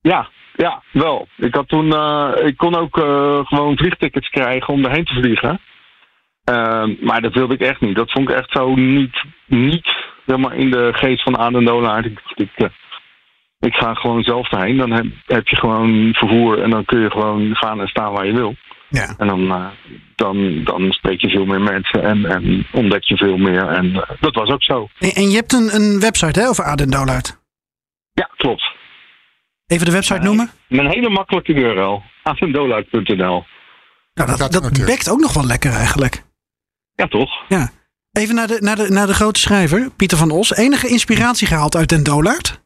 Ja, ja, wel. Ik, had toen, eh, ik kon ook gewoon vliegtickets krijgen om erheen te vliegen. Maar dat wilde ik echt niet. Dat vond ik echt zo niet, niet zeg maar, in de geest van Aden Dolaert. Ik, ik, ik ga gewoon zelf erheen. Dan heb, heb je gewoon vervoer en dan kun je gewoon gaan en staan waar je wil. Ja. En dan, eh, dan, dan spreek je veel meer mensen en, en ontdek je veel meer. En eh, dat was ook zo. En, en je hebt een, een website hè, over Aden Dolaert. Ja, klopt. Even de website noemen? Met een hele makkelijke URL. adendolaert.nl Nou, dat, dat bekt ook nog wel lekker eigenlijk. Ja, toch? Ja. Even naar de, naar, de, naar de grote schrijver, Pieter van Os. Enige inspiratie gehaald uit Den Dolaert?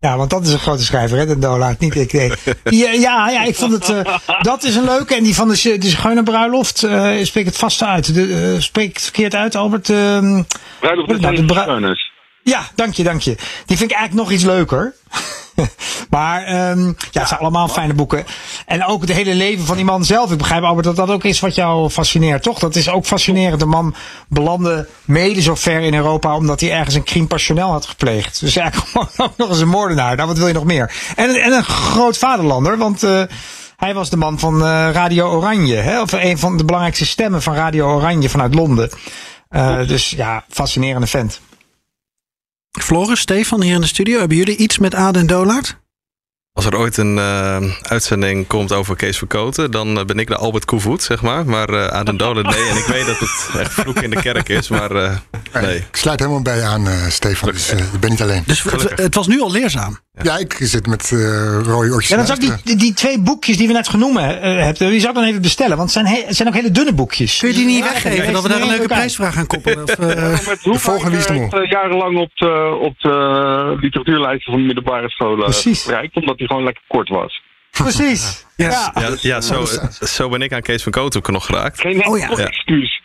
Ja, want dat is een grote schrijver, hè, de Dolaert, niet ik. Nee. Ja, ja, ja, ik vond het. eh, dat is een leuke. En die van de, de Schöne Bruiloft, eh spreek het vast uit. De, eh, spreek ik het verkeerd uit, Albert? ehm, Bruiloft nou, de ja, dank je, dank je. Die vind ik eigenlijk nog iets leuker. maar ehm, ja, het zijn allemaal fijne boeken. En ook het hele leven van die man zelf. Ik begrijp, Albert, dat dat ook is wat jou fascineert, toch? Dat is ook fascinerend. De man belandde mede zo ver in Europa omdat hij ergens een crime passionnel had gepleegd. Dus eigenlijk ook nog eens een moordenaar. Nou, wat wil je nog meer? En, en een groot vaderlander, want eh, hij was de man van eh, Radio Oranje. Hè? Of een van de belangrijkste stemmen van Radio Oranje vanuit Londen. Eh, dus ja, fascinerende vent. Floris, Stefan hier in de studio. Hebben jullie iets met Aden Dolaert? Als er ooit een eh, uitzending komt over Kees Verkoten, dan eh, ben ik de Albert Koevoet, zeg maar. Maar eh Aden Dolan, nee. En ik weet dat het echt vloek in de kerk is, maar eh, nee. Ik sluit helemaal bij je aan, Stefan. Dus eh, je bent niet alleen. Dus het, het was nu al leerzaam. Ja, ik zit met eh rode oortjes. Ja, is ook luisteren. die, die twee boekjes die we net genoemd eh, hebben. Die zou ik dan even bestellen, want het zijn, he- zijn ook hele dunne boekjes. Kun je die niet Ja, weggeven? ja, dat we daar een leuke prijsvraag aan koppelen? Of, eh, Met Hoefijzer Wie is de Mol? heeft, eh, jarenlang op de, op de literatuurlijsten van de middelbare scholen. Precies. Ja, ik vond dat hij gewoon lekker kort was. Precies. Ja. Ja, ja zo, zo ben ik aan Kees van Koten nog geraakt. Geen Oh ja. enkel excuus.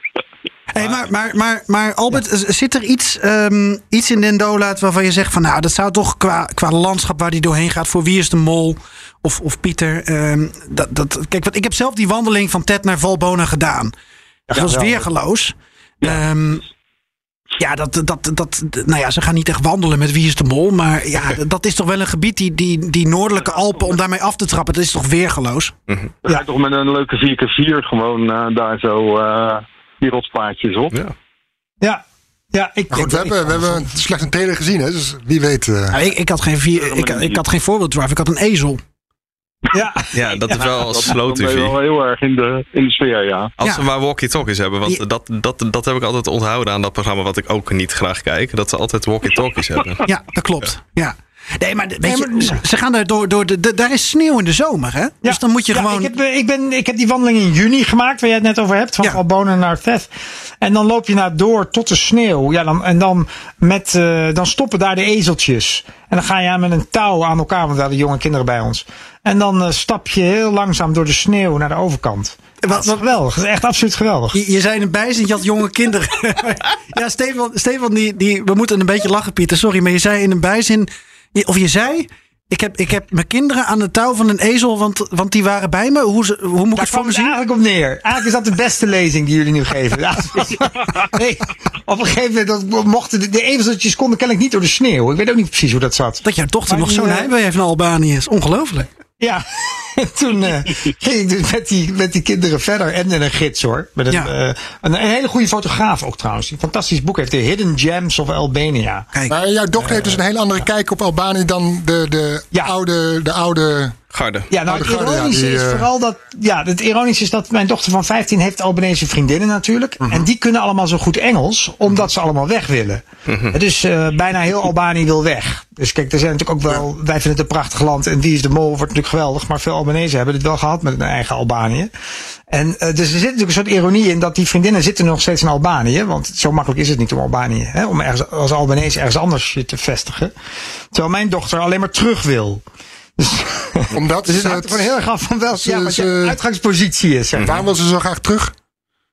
Hey, maar, maar, maar, maar Albert, zit er iets, ehm, iets in Den Dolaert waarvan je zegt van nou, dat zou toch qua, qua landschap waar die doorheen gaat, voor wie is de mol of, of Pieter. ehm, dat, dat, kijk, want ik heb zelf die wandeling van Ted naar Valbona gedaan. Dat was weergeloos. Ehm, ja, dat, dat, dat, nou ja, ze gaan niet echt wandelen met wie is de mol. Maar ja, dat is toch wel een gebied, die, die, die noordelijke Alpen, om daarmee af te trappen. Dat is toch weergeloos? Dan ga je toch met een leuke 4x4 gewoon eh, daar zo eh, die rotspaadjes op. Ja. Ja. Ja, ik Maar goed, we dat hebben, we hebben een slecht een trailer gezien, hè? dus wie weet. eh, ik, ik had geen, vier, ik, ik had geen four-wheel drive, ik had een ezel. Ja, Ja, dat is wel slow ben je TV. wel heel erg in de, in de sfeer, ja. Als Ja. ze maar walkie-talkies hebben. Want Ja. dat, dat, dat heb ik altijd onthouden aan dat programma wat ik ook niet graag kijk. Dat ze altijd walkie-talkies hebben. Ja, dat klopt. Ja. Nee, maar weet je, ze- gaan daar door, door de, de- daar is sneeuw in de zomer, hè? Dus dan moet je Ja, gewoon... Ik heb, eh, ik, ben, ik heb die wandeling in juni gemaakt, waar jij het net over hebt, van Albona naar Theth. En dan loop je naar door tot de sneeuw. Ja, dan, en dan, met, eh, dan stoppen daar de ezeltjes. En dan ga je met een touw aan elkaar, want we hadden jonge kinderen bij ons. En dan eh, stap je heel langzaam door de sneeuw naar de overkant. Wat, wat geweldig. Dat is echt absoluut geweldig. Je, je zei in een bijzin, je had jonge kinderen. ja, Stefan, Stefan die, die, we moeten een beetje lachen, Pieter. Sorry, maar je zei in een bijzin... Of je zei... Ik heb, ik heb mijn kinderen aan de touw van een ezel, want, want die waren bij me. Hoe, ze- hoe moet ik het voor me zien? eigenlijk op neer. Eigenlijk is dat de beste lezing die jullie nu geven. Ja, nee, op een gegeven moment mochten de, de ezeltjes konden kennelijk niet door de sneeuw. Ik weet ook niet precies hoe dat zat. Dat jouw dochter Maar nog zo'n eh, heimwee heeft naar Albanië is ongelooflijk. Ja, en toen eh, ging ik dus met die, met die kinderen verder. En met een gids hoor. Met een, eh, een, een hele goede fotograaf ook trouwens. Een fantastisch boek heeft. The Hidden Gems of Albania. Maar jouw dochter heeft dus een hele andere kijk op Albanië dan de, de, oude, de oude Garde. Ja, nou, het garde, ja, ironische die, is eh, vooral dat. Ja, het ironische is dat mijn dochter van 15 heeft Albanese vriendinnen natuurlijk. Mhm. En die kunnen allemaal zo goed Engels, omdat ze allemaal weg willen. Dus eh, bijna heel Albanië wil weg. Dus kijk, er zijn natuurlijk ook wel. Wij vinden het een prachtig land. En Wie is de Mol wordt natuurlijk geweldig. Maar veel Albanese hebben het wel gehad met hun eigen Albanië. En eh, dus er zit natuurlijk een soort ironie in dat die vriendinnen zitten nog steeds in Albanië. Want zo makkelijk is het niet om Albanië. Hè, om ergens, als Albanese ergens anders je te vestigen. Terwijl mijn dochter alleen maar terug wil. Dus, Omdat dus het ze hangt het- er gewoon heel erg af van welke ze- ja, wat je ze- uitgangspositie is. Zeg. Waarom wil ze zo graag terug?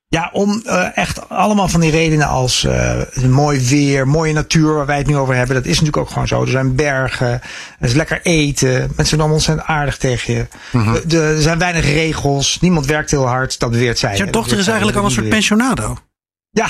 Ja, om eh, echt allemaal van die redenen als eh, mooi weer, mooie natuur waar wij het nu over hebben. Dat is natuurlijk ook gewoon zo. Er zijn bergen, er is lekker eten. Mensen zijn allemaal ontzettend aardig tegen je. Mhm. Er zijn weinig regels. Niemand werkt heel hard. Dat beweert zij. Jouw Dat dochter is eigenlijk al een soort pensionado. Ja,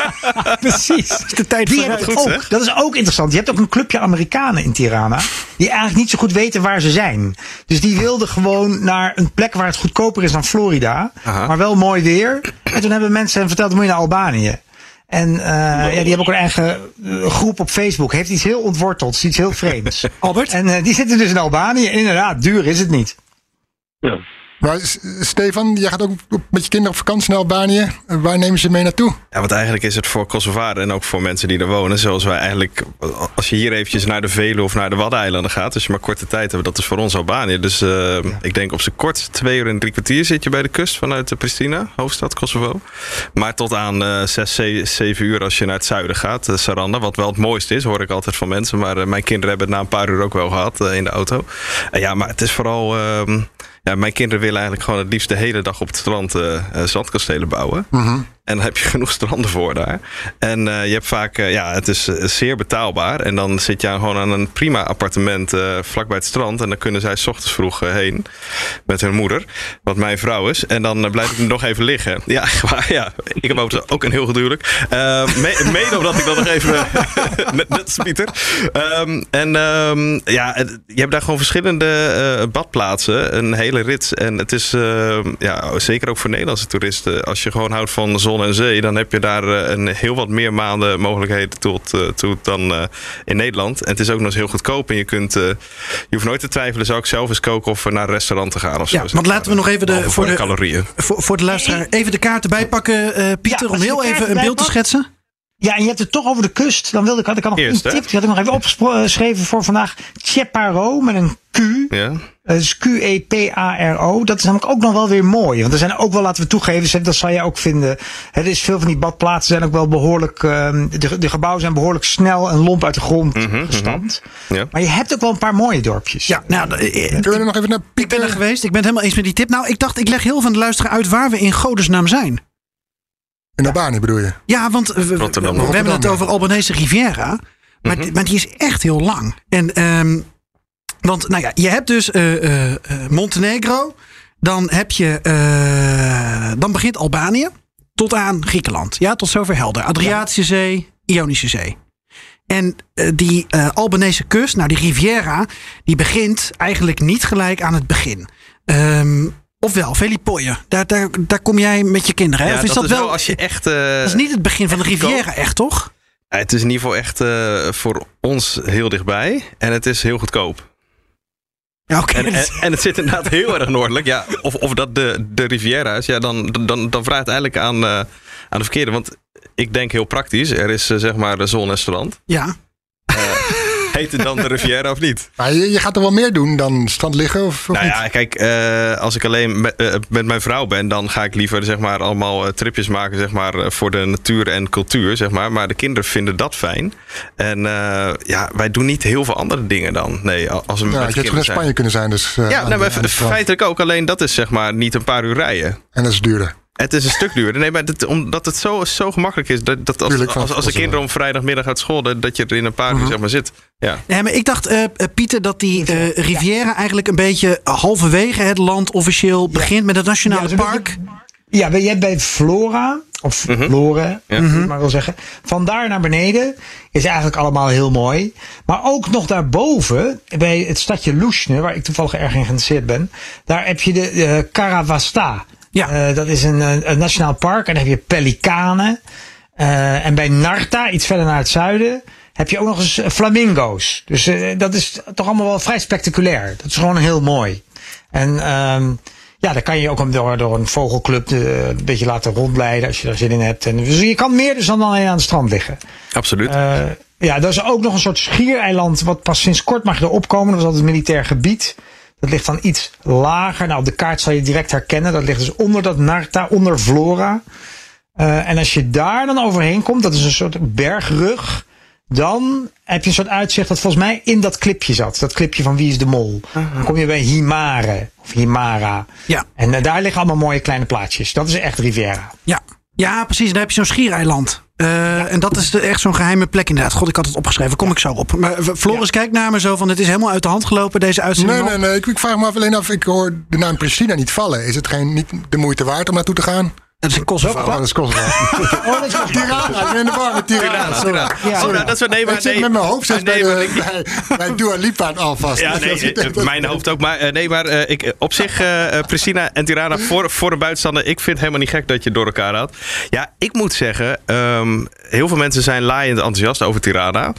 precies. de tijd Die hebben het ook. Dat is ook interessant. Je hebt ook een clubje Amerikanen in Tirana. Die eigenlijk niet zo goed weten waar ze zijn. Dus die wilden gewoon naar een plek waar het goedkoper is dan Florida. Aha. Maar wel mooi weer. En toen hebben mensen hen verteld, moet je naar Albanië. En eh, ja, die hebben ook een eigen eh, groep op Facebook. Heeft iets heel ontworteld, iets heel vreemds. Albert? En eh, die zitten dus in Albanië. En inderdaad, duur is het niet. Maar Stefan, jij gaat ook met je kinderen op vakantie naar Albanië. Waar nemen ze mee naartoe? Ja, want eigenlijk is het voor Kosovaren en ook voor mensen die er wonen, zoals wij eigenlijk, als je hier eventjes naar de Veluwe of naar de Waddeneilanden gaat, als je maar korte tijd hebt, dat is voor ons Albanië. Dus eh, ik denk op z'n kort twee uur en drie kwartier zit je bij de kust vanuit Pristina, hoofdstad Kosovo. Maar tot aan eh, zes, ze- zeven uur als je naar het zuiden gaat, eh, Saranda, wat wel het mooiste is, hoor ik altijd van mensen. Maar mijn kinderen hebben het na een paar uur ook wel gehad eh, in de auto. Ja, maar het is vooral... mijn kinderen willen eigenlijk gewoon het liefst de hele dag op het strand eh, eh, zandkastelen bouwen. En dan heb je genoeg stranden voor daar. En eh, je hebt vaak, eh, ja, het is eh, zeer betaalbaar. En dan zit je aan- gewoon aan een prima appartement vlakbij het strand. En dan kunnen zij s ochtends vroeg heen met hun moeder, wat mijn vrouw is. En dan blijf ik nog even liggen. Ja, waar, ja. Ik heb ook, een heel. Uh, me- mede omdat ik dat nog even, net, net als Pieter. Ehm, en ehm, ja, je hebt daar gewoon verschillende badplaatsen. Een hele rits. En het is ehm, ja, zeker ook voor Nederlandse toeristen. Als je gewoon houdt van zon en zee, dan heb je daar eh, een heel wat meer maanden mogelijkheden tot, eh, toe dan eh, in Nederland. En het is ook nog eens heel goedkoop. En je kunt, je hoeft nooit te twijfelen, zou ik zelf eens koken of naar een restaurant te gaan of zo. Ja, want laten we nog even de, voor, de de, calorieën. voor, voor de luisteraar even de kaarten bijpakken, eh, Pieter, om heel even een beeld te schetsen. Ja, en je hebt het toch over de kust. Dan wilde ik, had ik had nog Eerst, een tip. Die had ik nog even opgeschreven voor vandaag. Cheparo met een Q. Ja. Dat is Q-E-P-A-R-O. Dat is namelijk ook nog wel weer mooi. Want er zijn ook wel, laten we toegeven, dat zal jij ook vinden. Er is veel van die badplaatsen zijn ook wel behoorlijk. ehm, de, de gebouwen zijn behoorlijk snel en lomp uit de grond gestampt. Ja. Maar je hebt ook wel een paar mooie dorpjes. Ja, nou, eh, eh, Kunnen we er nog even naar ik ben er geweest. Ik ben het helemaal eens met die tip. Nou, ik dacht, ik leg heel van de luisteraar uit waar we in godesnaam zijn. In Albanië bedoel je? Ja, want we, we- Rotterdam. we hebben het over Albanese Riviera. Maar, Mhm. maar die is echt heel lang. En, ehm, want nou ja, je hebt dus eh, eh, eh, Montenegro. Dan heb je. eh, dan begint Albanië. Tot aan Griekenland. Ja, tot zover helder. Adriatische Zee, Ionische Zee. En die eh, Albanese kust, nou die Riviera, die begint eigenlijk niet gelijk aan het begin. Ehm, ofwel, Velipooie. Daar, daar, daar kom jij met je kinderen. Hè? Ja, of is dat, is wel. als je echt. eh, dat is niet het begin van de. Riviera, echt toch? Ja, Het is in ieder geval echt eh, voor ons heel dichtbij. En het is heel goedkoop. Ja, oké. En, en, en het zit inderdaad heel erg noordelijk. Ja, of, of dat de, de Riviera is, ja, dan, dan, dan vraagt het eigenlijk aan, eh, aan de verkeerde. Want ik denk heel praktisch. Er is zeg maar zon en strand. Ja. Beter dan de Riviera of niet? Maar je, je gaat er wel meer doen dan strand liggen of, of Nou niet? ja, kijk, eh, als ik alleen met, eh, met mijn vrouw ben, dan ga ik liever zeg maar, allemaal eh, tripjes maken zeg maar, voor de natuur en cultuur. Zeg maar. maar de kinderen vinden dat fijn. En ja, wij doen niet heel veel andere dingen dan. Nee, als we Ja, met je had zijn. Spanje kunnen zijn. Dus, Ja, nou, de- feitelijk ook. Alleen dat is zeg maar niet een paar uur rijden. En dat is duurder. Het is een stuk duurder. Nee, maar dat, omdat het zo, zo gemakkelijk is. Dat, dat als, Tuurlijk, van- als, als de van- kinderen om vrijdagmiddag uit school... dat, dat je er in een paar uur zeg maar, zit. Ja. Nee, maar ik dacht, eh, eh, Pieter, dat die eh, Riviera eigenlijk een beetje halverwege het land officieel begint met het Nationale Ja, Park. Ja, je hebt bij Flora, of Mhm. Het maar wil zeggen. Vandaar naar beneden is eigenlijk allemaal heel mooi. Maar ook nog daarboven, bij het stadje Lusne, waar ik toevallig erg in geïnteresseerd ben. Daar heb je de eh Caravasta. Ja. Eh, dat is een, een, een nationaal park. En dan heb je pelikanen. Eh, en bij Narta, iets verder naar het zuiden, heb je ook nog eens eh, flamingo's. Dus eh, dat is toch allemaal wel vrij spectaculair. Dat is gewoon heel mooi. En ehm, ja, dan kan je ook door, door een vogelclub een beetje laten rondleiden als je daar zin in hebt. En, dus je kan meer dus dan alleen aan het strand liggen. Absoluut. Eh, ja, er is ook nog een soort schiereiland wat pas sinds kort mag erop komen. Dat was altijd militair gebied. Dat ligt dan iets lager. Nou, op de kaart zal je direct herkennen. Dat ligt dus onder dat Narta, onder Flora. Eh, en als je daar dan overheen komt, dat is een soort bergrug. Dan heb je een soort uitzicht dat volgens mij in dat clipje zat. Dat clipje van Wie is de Mol. Dan kom je bij Himare. Of Himara. Ja. En eh, daar liggen allemaal mooie kleine plaatsjes. Dat is echt Riviera. Ja. ja, precies. Daar heb je zo'n schiereiland. Eh, En dat is echt zo'n geheime plek inderdaad. God, ik had het opgeschreven. Kom ik zo op. Maar eh, Floris kijkt naar me zo van... het is helemaal uit de hand gelopen, deze uitzending. Nee, nee, nee. Ik, ik vraag me af alleen af. Ik hoor de naam Pristina niet vallen. Is het geen, niet de moeite waard om naartoe te gaan? Dat is een Kosovo. Oh, dat is Kosovo. Oh, dat is Tirana. Ik ben in de war met Tirana. Sorry. Ja, Sorry. Oh, dat is nee, maar ik zit nee. met mijn hoofd Ah, nee, bij, de, bij, bij Dua Lipa alvast. Ja, nee, eh, mijn hoofd ook. Maar eh, nee, maar eh, ik, eh, op zich, eh eh, Pristina en Tirana voor, voor een buitenstander. Ik vind het helemaal niet gek dat je het door elkaar had. Ja, ik moet zeggen, ehm, heel veel mensen zijn laaiend enthousiast over Tirana.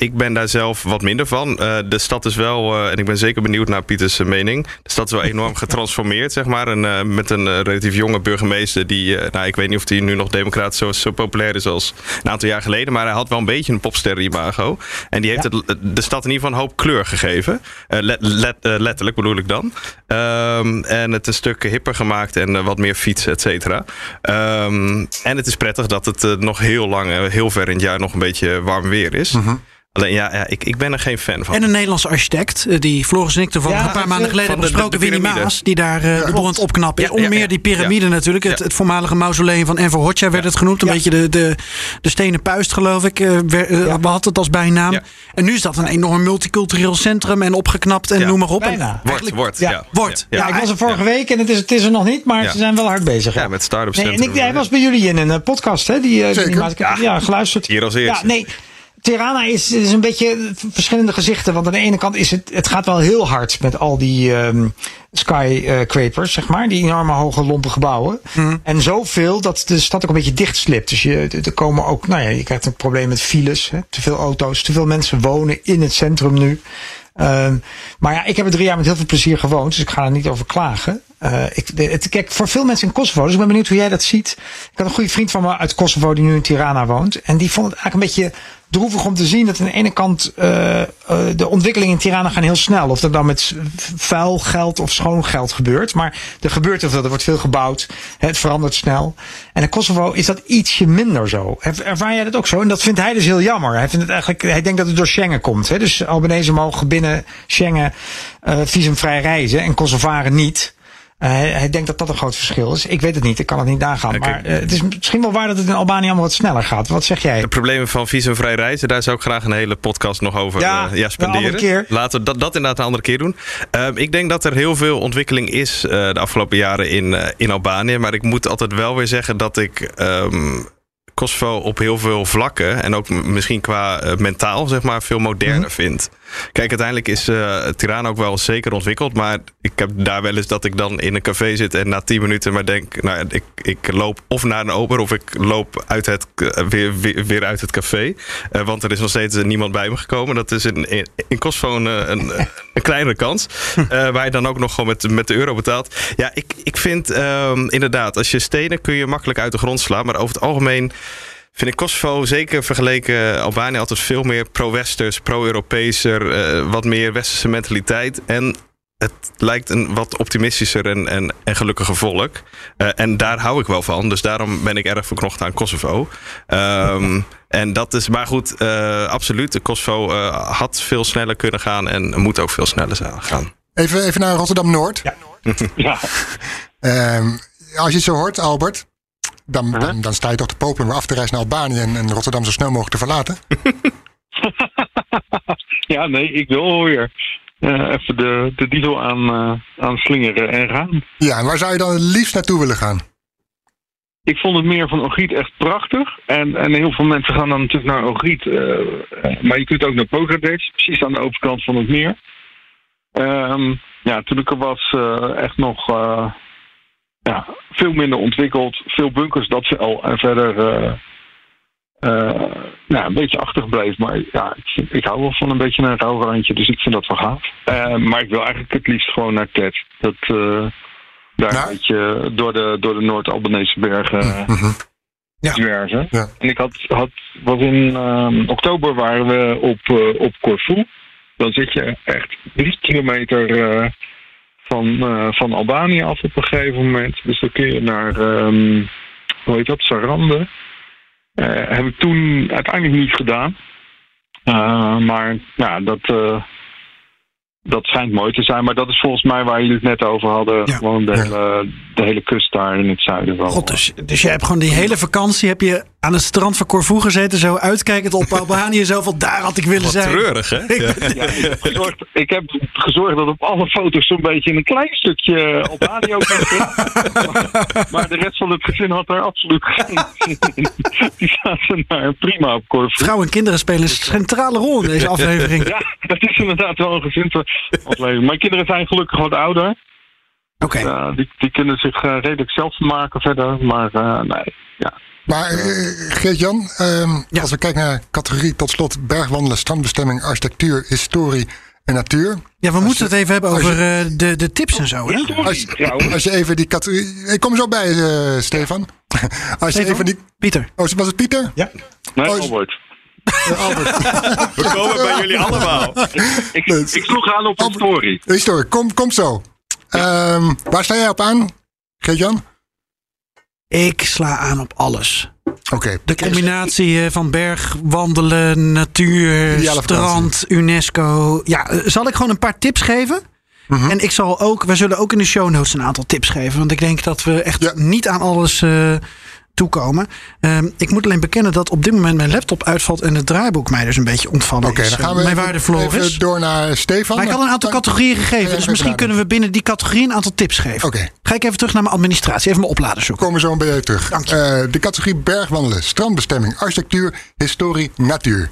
Ik ben daar zelf wat minder van. Eh, de stad is wel, eh, en ik ben zeker benieuwd naar Pieters eh, mening. De stad is wel enorm getransformeerd, zeg maar. En, met een relatief jonge burgemeester die, nou, ik weet niet of hij nu nog democratisch zo, zo populair is als een aantal jaar geleden. Maar hij had wel een beetje een popsterren-imago. En die heeft het, de stad in ieder geval een hoop kleur gegeven. Let- let- letterlijk bedoel ik dan. Ehm, en het een stuk hipper gemaakt en wat meer fietsen, et cetera. Ehm, en het is prettig dat het nog heel lang, heel ver in het jaar nog een beetje warm weer is. Alleen ja, ja ik, ik ben er geen fan van. En een Nederlandse architect, eh, die Floris en ik toevallig Ja, een paar maanden de- geleden hebben besproken. Winnie. Maas, die daar eh de boel aan het opknappen is. Ja, Onder ja, meer ja. die piramide natuurlijk. Het, Ja. het voormalige mausoleum van Enver Hoxha werd het genoemd. Een Ja. beetje de, de, de stenen puist geloof ik. eh. We hadden het als bijnaam. Ja. En nu is dat een enorm multicultureel centrum en opgeknapt en Ja. noem maar op. Bijna. Wordt, wordt. Ja. Wordt. Ja, Ja, ja. ik was er vorige week en het is, het is er nog niet, maar Ja. ze zijn wel hard bezig. Ja, met Startup Nee, en Centrum. ik, hij was bij jullie in een podcast, hè? Die, Zeker. ja. geluisterd. Hier als eerste. Ja, nee. Tirana is, is een beetje verschillende gezichten. Want aan de ene kant is het, het gaat wel heel hard met al die skyscrapers, zeg maar. Die enorme hoge lompe gebouwen. En zoveel dat de stad ook een beetje dicht slipt. Dus je, er komen ook, nou ja, je krijgt een probleem met files. Hè? Te veel auto's, te veel mensen wonen in het centrum nu. Ehm, maar ja, ik heb er drie jaar met heel veel plezier gewoond, dus ik ga er niet over klagen. Eh, ik, het, kijk, voor veel mensen in Kosovo, dus ik ben benieuwd hoe jij dat ziet. Ik had een goede vriend van me uit Kosovo die nu in Tirana woont. En die vond het eigenlijk een beetje droevig om te zien dat aan de ene kant eh, eh, de ontwikkelingen in Tirana gaan heel snel. Of dat dan met vuil geld of schoon geld gebeurt. Maar er gebeurt heel veel, er wordt veel gebouwd. Het verandert snel. En in Kosovo is dat ietsje minder zo. Er- Ervaar jij dat ook zo? En dat vindt hij dus heel jammer. Hij, vindt het eigenlijk, hij denkt dat het door Schengen komt. Hè? Dus Albanese mogen binnen Schengen visumvrij reizen en Kosovaren niet. Eh, hij, denkt dat dat een groot verschil is. Ik weet het niet, ik kan het niet nagaan. Maar eh, het is misschien wel waar dat het in Albanië allemaal wat sneller gaat. Wat zeg jij? De problemen van visumvrij reizen, daar zou ik graag een hele podcast nog over Ja, eh, ja, een spenderen. andere keer. Laten we dat, dat inderdaad een andere keer doen. Ehm, ik denk dat er heel veel ontwikkeling is de afgelopen jaren in, in Albanië. Maar ik moet altijd wel weer zeggen dat ik ehm, Kosovo op heel veel vlakken en ook misschien qua mentaal zeg maar veel moderner Mhm. vind. Kijk, uiteindelijk is eh Tirana ook wel zeker ontwikkeld, maar ik heb daar wel eens dat ik dan in een café zit en na 10 minuten maar denk, nou, ik, ik loop of naar een ober of ik loop uit het, eh, weer, weer, weer uit het café, Eh, want er is nog steeds niemand bij me gekomen. Dat is in, in, in Kosovo een, eh, een, een kleinere kans, eh, waar je dan ook nog gewoon met, met de euro betaalt. Ja, ik, ik vind ehm, inderdaad, als je stenen kun je makkelijk uit de grond slaan, maar over het algemeen Vind ik Kosovo zeker vergeleken Albanië altijd veel meer pro-westers, pro-Europeeser, eh, wat meer westerse mentaliteit. En het lijkt een wat optimistischer en, en, en gelukkiger volk. Eh, en daar hou ik wel van. Dus daarom ben ik erg verknocht aan Kosovo. Ehm, en dat is, maar goed, eh, absoluut. Kosovo eh, had veel sneller kunnen gaan en moet ook veel sneller zijn- gaan. Even, even naar Rotterdam Noord. Ja. Ehm, als je het zo hoort, Albert, dan, dan, dan sta je toch te popelen om af te reizen naar Albanië en, en Rotterdam zo snel mogelijk te verlaten. ja, nee, ik wil weer eh, even de, de diesel aan, eh, aan slingeren en gaan. Ja, en waar zou je dan het liefst naartoe willen gaan? Ik vond het meer van Ogiet echt prachtig. En, en heel veel mensen gaan dan natuurlijk naar Ogiet. eh, maar je kunt ook naar Pogradec, precies aan de overkant van het meer. Ehm, ja, toen ik er was, echt nog ja, veel minder ontwikkeld. Veel bunkers, dat wel. En verder eh, eh, nou, een beetje achtergebleven. Maar ja, ik, ik hou wel van een beetje een rauw randje. Dus ik vind dat wel gaaf. Eh, maar ik wil eigenlijk het liefst gewoon naar Ted. Dat, eh, daar een beetje door de, door de Noord-Albanese bergen eh, zwerven. En ik had, had was in ehm, oktober waren we op, eh, op Corfu. Dan zit je echt drie kilometer eh, van, eh, van Albanië af op een gegeven moment. Dus dan kun je naar, ehm, hoe heet dat, Sarande. Eh heb ik toen uiteindelijk niet gedaan. Eh, maar ja, dat, dat schijnt mooi te zijn. Maar dat is volgens mij waar jullie het net over hadden. Gewoon de, hele, de hele kust daar in het zuiden. God, dus, dus je hebt gewoon die hele vakantie heb je aan het strand van Corfu gezeten, zo uitkijkend op Albanië, zo van daar had ik willen Wat zijn. treurig, hè? Ja. Ja, ik, heb gezorgd, ik heb gezorgd dat op alle foto's zo'n beetje in een klein stukje Albanië ook maar, maar de rest van het gezin had daar absoluut geen zin in. Die zaten daar prima op Corfu. Vrouwen en kinderen spelen een centrale rol in deze aflevering. Ja, dat is inderdaad wel een gezinsaflevering. Mijn kinderen zijn gelukkig wat ouder. Oké. Ja, die, die kunnen zich eh, redelijk zelf maken verder. Maar eh, nee, ja. Maar eh, Geert-Jan, ehm, als we kijken naar categorie tot slot bergwandelen, strandbestemming, architectuur, historie en natuur. Ja, we moeten het even hebben je- over eh, de, de tips en zo. Hè? Als, als je even die categorie. Ik kom zo bij, eh, Stefan. Als je even die. Pieter. Oh, was het Pieter? Ja. Nee, Oh, Albert. We komen bij jullie allemaal. Ik, ik sloeg aan op een story. Historie, kom, kom zo. Ehm, waar sta jij op aan, Geert-Jan? Ik sla aan op alles. Oké. De combinatie eh, van bergwandelen, natuur, Ideale strand, UNESCO. Ja, eh, zal ik gewoon een paar tips geven? Mhm. En ik zal ook, we zullen ook in de show notes een aantal tips geven. Want ik denk dat we echt niet aan alles eh, toekomen. Ehm, ik moet alleen bekennen dat op dit moment mijn laptop uitvalt en het draaiboek mij dus een beetje ontvallen Oké, is. dan gaan we mijn even, waarde Floris. even door naar Stefan. Maar ik had een aantal categorieën gegeven, dus misschien kunnen we binnen die categorie een aantal tips geven. Oké. Ga ik even terug naar mijn administratie, even mijn oplader zoeken. komen zo bij je terug. Dank je. Eh, de categorie bergwandelen, strandbestemming, architectuur, historie, natuur.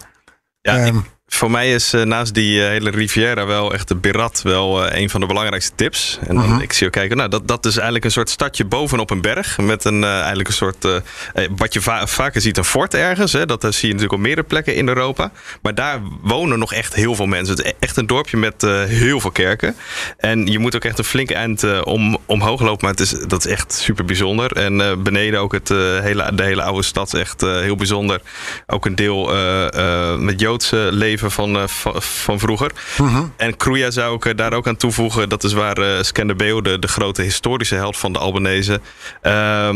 Ja, Ehm, ik- voor mij is eh, naast die eh, hele Riviera wel echt de Berat wel eh, een van de belangrijkste tips. En dan, Mhm. ik zie ook kijken, nou, dat, dat is eigenlijk een soort stadje bovenop een berg. Met een, eigenlijk een soort, wat je va- vaker ziet, een fort ergens. Hè, dat zie je natuurlijk op meerdere plekken in Europa. Maar daar wonen nog echt heel veel mensen. Het is echt een dorpje met heel veel kerken. En je moet ook echt een flinke eind om, omhoog lopen. Maar het is, dat is echt super bijzonder. En beneden ook het, hele, de hele oude stad is echt heel bijzonder. Ook een deel met Joodse leven van, eh, van, van vroeger. En Kruja zou ik eh, daar ook aan toevoegen. Dat is waar eh Skanderbeu, de, de grote historische held van de Albanese, eh,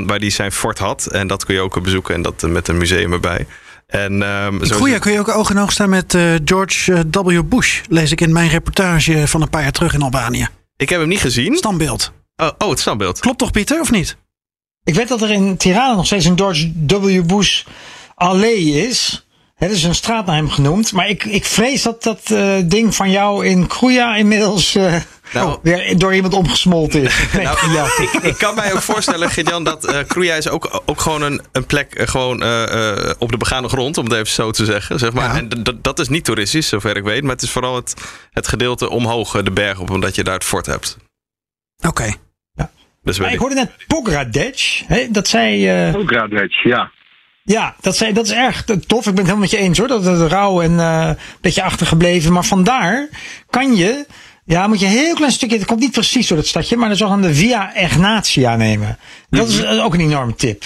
waar die zijn fort had. En dat kun je ook bezoeken en dat met een museum erbij. En, ehm, In zo- kun je ook oog in oog staan met eh, George W. Bush. Lees ik in mijn reportage van een paar jaar terug in Albanië. Ik heb hem niet gezien. Standbeeld. Oh, oh, het standbeeld. Klopt toch, Pieter, of niet? Ik weet dat er in Tirana nog steeds een George W. Bush allee is. Hè, Er is een straat naar hem genoemd. Maar ik, ik vrees dat dat eh, ding van jou in Kruja inmiddels eh, Nou. weer door iemand omgesmolten is. Nee, Nou, ja. ik, ik kan mij ook voorstellen, Gert-Jan, dat eh Kruja is ook, ook gewoon een, een plek gewoon, eh, eh, op de begane grond, om het even zo te zeggen. Zeg maar. En d- d- dat is niet toeristisch, zover ik weet. Maar het is vooral het, het gedeelte omhoog de berg op, omdat je daar het fort hebt. Oké. Dus Maar weet ik ik. hoorde net Pogradec. Hè, dat zei... eh, Pogradec, ja. Ja, dat, zei, dat is erg tof. Ik ben het helemaal met je eens hoor. Dat het rauw en eh, een beetje achtergebleven. Maar vandaar kan je... Ja, moet je een heel klein stukje... Het komt niet precies door het stadje. Maar de Via Egnatia nemen. Dat is eh, ook een enorme tip.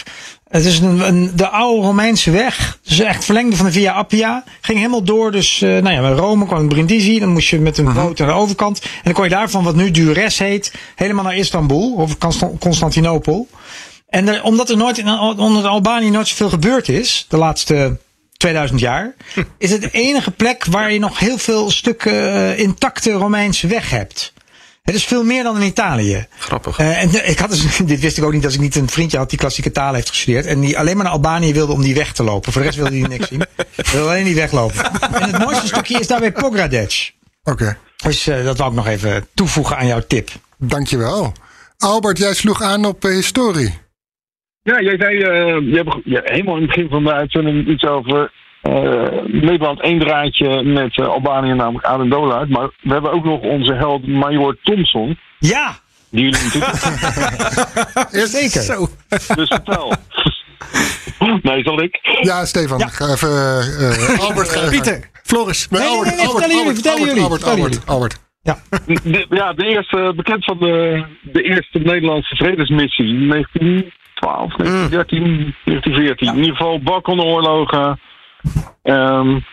Het is een, een, de oude Romeinse weg. Dus echt verlengde van de Via Appia. Ging helemaal door. Dus uh, nou ja, bij Rome kwam Brindisi. Dan moest je met een boot naar de overkant. En dan kon je daarvan, wat nu Dures heet, helemaal naar Istanbul. Of Constantinopel. En er, omdat er nooit in, onder Albanië nooit zoveel gebeurd is. De laatste 2000 jaar. Is het de enige plek waar je nog heel veel stukken uh, intacte Romeinse weg hebt. Het is veel meer dan in Italië. Grappig. Uh, en ik had dus, dit wist ik ook niet als ik niet een vriendje had die klassieke talen heeft gestudeerd. En die alleen maar naar Albanië wilde om die weg te lopen. Voor de rest wilde hij niks zien. Hij wilde alleen die weglopen. En het mooiste stukje is daarbij Pogradec. Oké. Okay. Dus uh, dat wou ik nog even toevoegen aan jouw tip. Dankjewel. Albert, jij sloeg aan op uh, historie. Ja, jij zei uh, je hebt, ja, helemaal in het begin van de uitzending iets over uh, Nederland één draadje met uh, Albanië, namelijk Adendola. Maar we hebben ook nog onze held Major Thompson. Ja! Die jullie natuurlijk. Zeker. Zo. Dus vertel. nee, zal ik? Ja, Stefan. Ja. Ga even. Uh, Albert, ga Pieter, Floris. Nee, nee, nee Albert, vertellen jullie, vertellen jullie. Albert, Albert, Albert, Albert. Ja. De, ja, de eerste, bekend van de, de eerste Nederlandse vredesmissie. 1912, 1913, 1914. Ja. In ieder geval Balkanoorlogen. Um,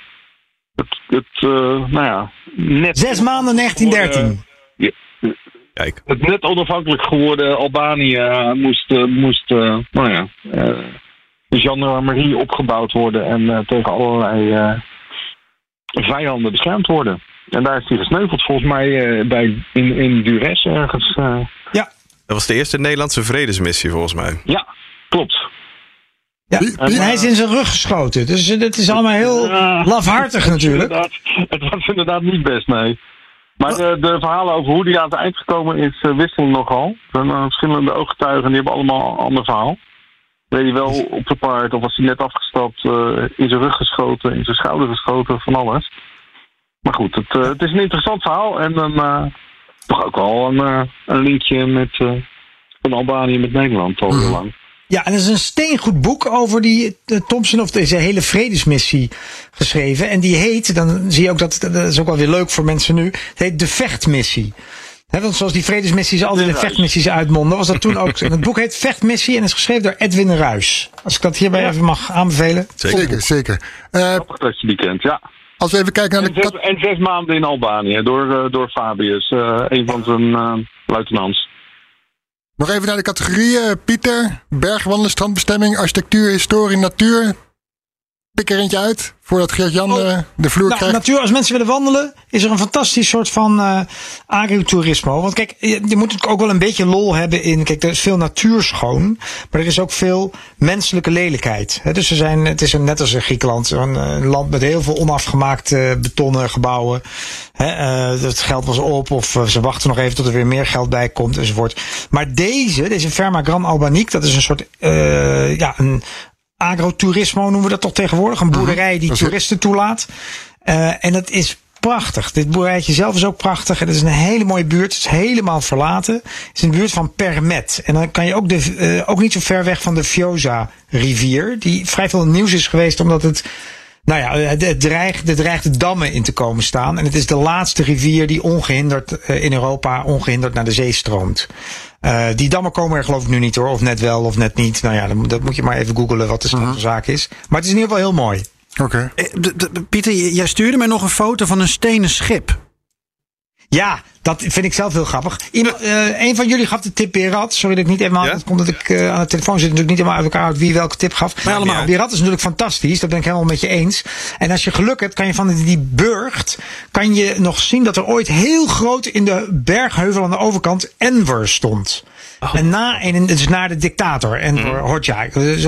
het, het uh, nou ja, net. Zes maanden 1913. Ja, Kijk. Het net onafhankelijk geworden Albanië moest, uh, moest uh, nou ja, de gendarmerie opgebouwd worden en tegen allerlei vijanden beschermd worden. En daar is hij gesneuveld, volgens mij bij, in, in Dures ergens. ja. Dat was de eerste Nederlandse vredesmissie, volgens mij. Ja, klopt. Ja, en hij is in zijn rug geschoten. Dus het is allemaal heel lafhartig natuurlijk. Het was inderdaad niet best, nee. Maar de, de, verhalen over hoe die aan het eind gekomen is, uh, wisselen nogal. Er zijn uh, verschillende ooggetuigen die hebben allemaal een ander verhaal. Weet hij wel op zijn paard of was hij net afgestapt, uh, in zijn rug geschoten, in zijn schouder geschoten, van alles. Maar goed, het, het is een interessant verhaal en dan toch ook wel een, een linkje met van Albanië met Nederland al heel lang. Ja, en er is een steengoed boek over die uh, Thompson of deze hele vredesmissie geschreven. En die heet, dan zie je ook dat, dat is ook wel weer leuk voor mensen nu, het heet De Vechtmissie. He, want zoals die vredesmissies altijd de vechtmissies uitmonden, was dat toen ook. En het boek heet Vechtmissie en is geschreven door Edwin Ruis. Als ik dat hierbij even mag aanbevelen. Zeker, zeker. Uh, dat je die kent, ja. Als we even kijken naar de... En zes, en zes maanden in Albanië door, uh, door Fabius, uh, een van zijn luitenants. Nog even naar de categorieën. Pieter, bergwandelen, strandbestemming, architectuur, historie, natuur. Pik er eentje uit voordat Geert-Jan oh, de vloer nou, krijgt. Natuur, als mensen willen wandelen, is er een fantastisch soort van uh, agrotourismo. Want kijk, je, je moet ook wel een beetje lol hebben in. Kijk, er is veel natuur schoon, maar er is ook veel menselijke lelijkheid. He, dus er zijn, het is een, net als in Griekenland, een, een land met heel veel onafgemaakte betonnen gebouwen. He, uh, het geld was op, of ze wachten nog even tot er weer meer geld bij komt, enzovoort. Maar deze, deze Ferma Gran Albanique, dat is een soort, ja, een agrotourismo noemen we dat toch tegenwoordig. Een boerderij die toeristen toelaat. Uh, en dat is prachtig. Dit boerderijtje zelf is ook prachtig. Het is een hele mooie buurt. Het is helemaal verlaten. Het is de buurt van Permet. En dan kan je ook, de, uh, ook niet zo ver weg van de Fioza rivier. Die vrij veel nieuws is geweest omdat het... Nou ja, het dreigt, er dreigt dammen in te komen staan. En het is de laatste rivier die ongehinderd uh, in Europa ongehinderd naar de zee stroomt. Uh, die dammen komen er geloof ik nu niet hoor. Of net wel of net niet. Nou ja, dat, dat moet je maar even googelen wat de stand van zaak is. Maar het is in ieder geval heel mooi. Oké. Okay. Pieter, jij stuurde mij nog een foto van een stenen schip. Ja, dat vind ik zelf heel grappig. Iemand, uh, een van jullie gaf de tip Berat. Sorry dat ik niet helemaal. Ja? Dat komt dat ik uh, aan de telefoon zit. Natuurlijk niet helemaal uit elkaar uit wie welke tip gaf. Maar allemaal. Berat is natuurlijk fantastisch. Dat ben ik helemaal met je eens. En als je geluk hebt, kan je van die burgt. kan je nog zien dat er ooit heel groot in de bergheuvel aan de overkant Enver stond. Oh. En na, en dus na de dictator, Enver mm. Hoxha. Dus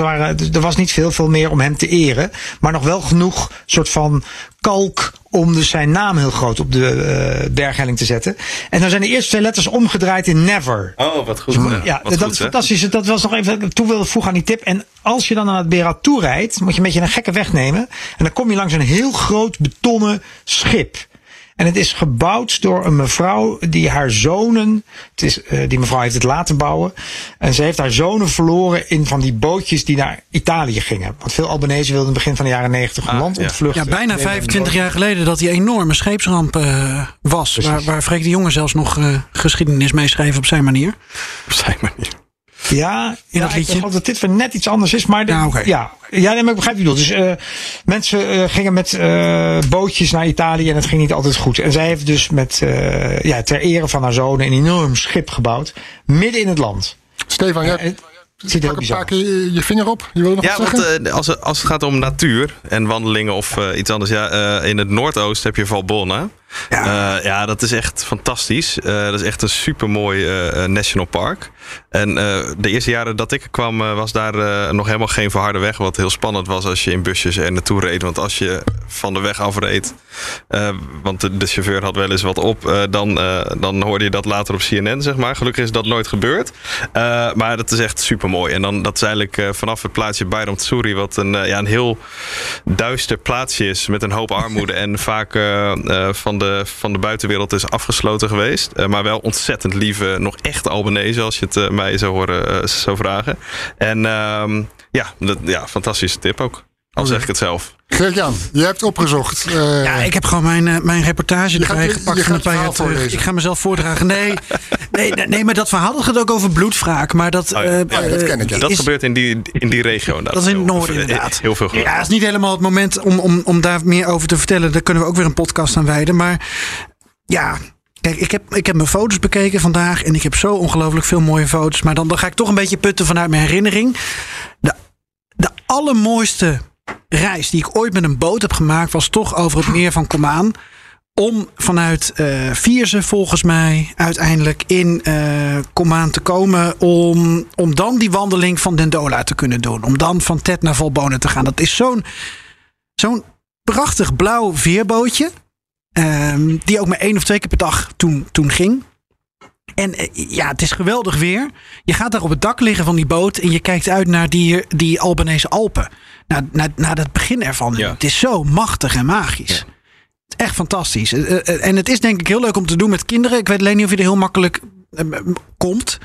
er was niet veel, veel meer om hem te eren. Maar nog wel genoeg soort van kalk om dus zijn naam heel groot op de uh, berghelling te zetten. En dan zijn de eerste twee letters omgedraaid in never. Oh, wat goed. Ja, ja wat dat goed, is fantastisch. Dat was nog even ik toe wilde voegen aan die tip. En als je dan naar het Berat toe rijdt, moet je een beetje een gekke weg nemen. En dan kom je langs een heel groot betonnen schip. En het is gebouwd door een mevrouw die haar zonen. Het is, uh, die mevrouw heeft het laten bouwen. En ze heeft haar zonen verloren in van die bootjes die naar Italië gingen. Want veel Albanese wilden in het begin van de jaren negentig een ah, land ja. ontvluchten. Ja, bijna 25 jaar geleden dat die enorme scheepsramp uh, was. Waar, waar Freek de Jonge zelfs nog uh, geschiedenis mee schreef op zijn manier. Op zijn manier. Ja, in ja, dat ik liedje? geloof dat dit weer net iets anders is. Maar de- Ja, oké. ja, ja nee, maar ik begrijp wat je bedoelt. Dus eh, mensen eh, gingen met eh, bootjes naar Italië en het ging niet altijd goed. En zij heeft dus met, eh, ja, ter ere van haar zoon een enorm schip gebouwd. Midden in het land. Stefan, jij Het ziet er een paar keer je vinger op. Je wilde nog Ja, wat want zeggen? eh, als, het- als het gaat om natuur en wandelingen of eh, iets anders. Ja, eh, in het Noordoosten heb je Valbonne. Ja. ja, dat is echt fantastisch. Eh, dat is echt een supermooi eh eh, national park. En eh, de eerste jaren dat ik kwam, eh, was daar eh, nog helemaal geen verharde weg. Wat heel spannend was als je in busjes er naartoe reed. Want als je van de weg afreed, eh, want de, chauffeur had wel eens wat op, eh, dan, eh, dan hoorde je dat later op CNN, zeg maar. Gelukkig is dat nooit gebeurd. Eh, maar dat is echt super mooi. En dan dat is eigenlijk eh, vanaf het plaatsje Bayram Tsuri, wat een, eh, ja, een heel duister plaatsje is met een hoop armoede. en vaak eh, eh, van, de, van de buitenwereld is afgesloten geweest. Eh, maar wel ontzettend lieve, nog echt Albanese, als je het eh, mij zou horen eh, zou vragen. En ehm, ja, dat, ja, fantastische tip ook. Al zeg ik het zelf. Geert-Jan, je hebt opgezocht. eh, Ja, ik heb gewoon mijn, eh, mijn reportage Je erbij gepakt van een paar jaar terug. Ik ga mezelf voordragen. Nee, nee, nee, nee, maar dat verhaal dat gaat ook over bloedwraak. Maar dat, Oh ja. Ja, dat ken ik, ja. Dat is- gebeurt in die, in die regio. Dat is in het noorden inderdaad. Heel veel gebeurt. Ja, het is niet helemaal het moment om, om, om daar meer over te vertellen. Daar kunnen we ook weer een podcast aan wijden. Maar ja, kijk, ik heb, ik heb mijn foto's bekeken vandaag. En ik heb zo ongelooflijk veel mooie foto's. Maar dan, dan ga ik toch een beetje putten vanuit mijn herinnering. De, de allermooiste reis die ik ooit met een boot heb gemaakt... was toch over het meer van Komaan. Om vanuit Vierze volgens mij uiteindelijk in Komaan te komen. Om, om dan die wandeling van Dendola te kunnen doen. Om dan van Ted naar Valbona te gaan. Dat is zo'n zo'n prachtig blauw veerbootje. ehm, die ook maar één of twee keer per dag toen, toen ging. En eh, ja, het is geweldig weer. Je gaat daar op het dak liggen van die boot. En je kijkt uit naar die, die Albanese Alpen. Naar, naar, naar het begin ervan. Het is zo machtig en magisch. Het is echt fantastisch. Eh, eh, En het is denk ik heel leuk om te doen met kinderen. Ik weet alleen niet of je er heel makkelijk eh, komt.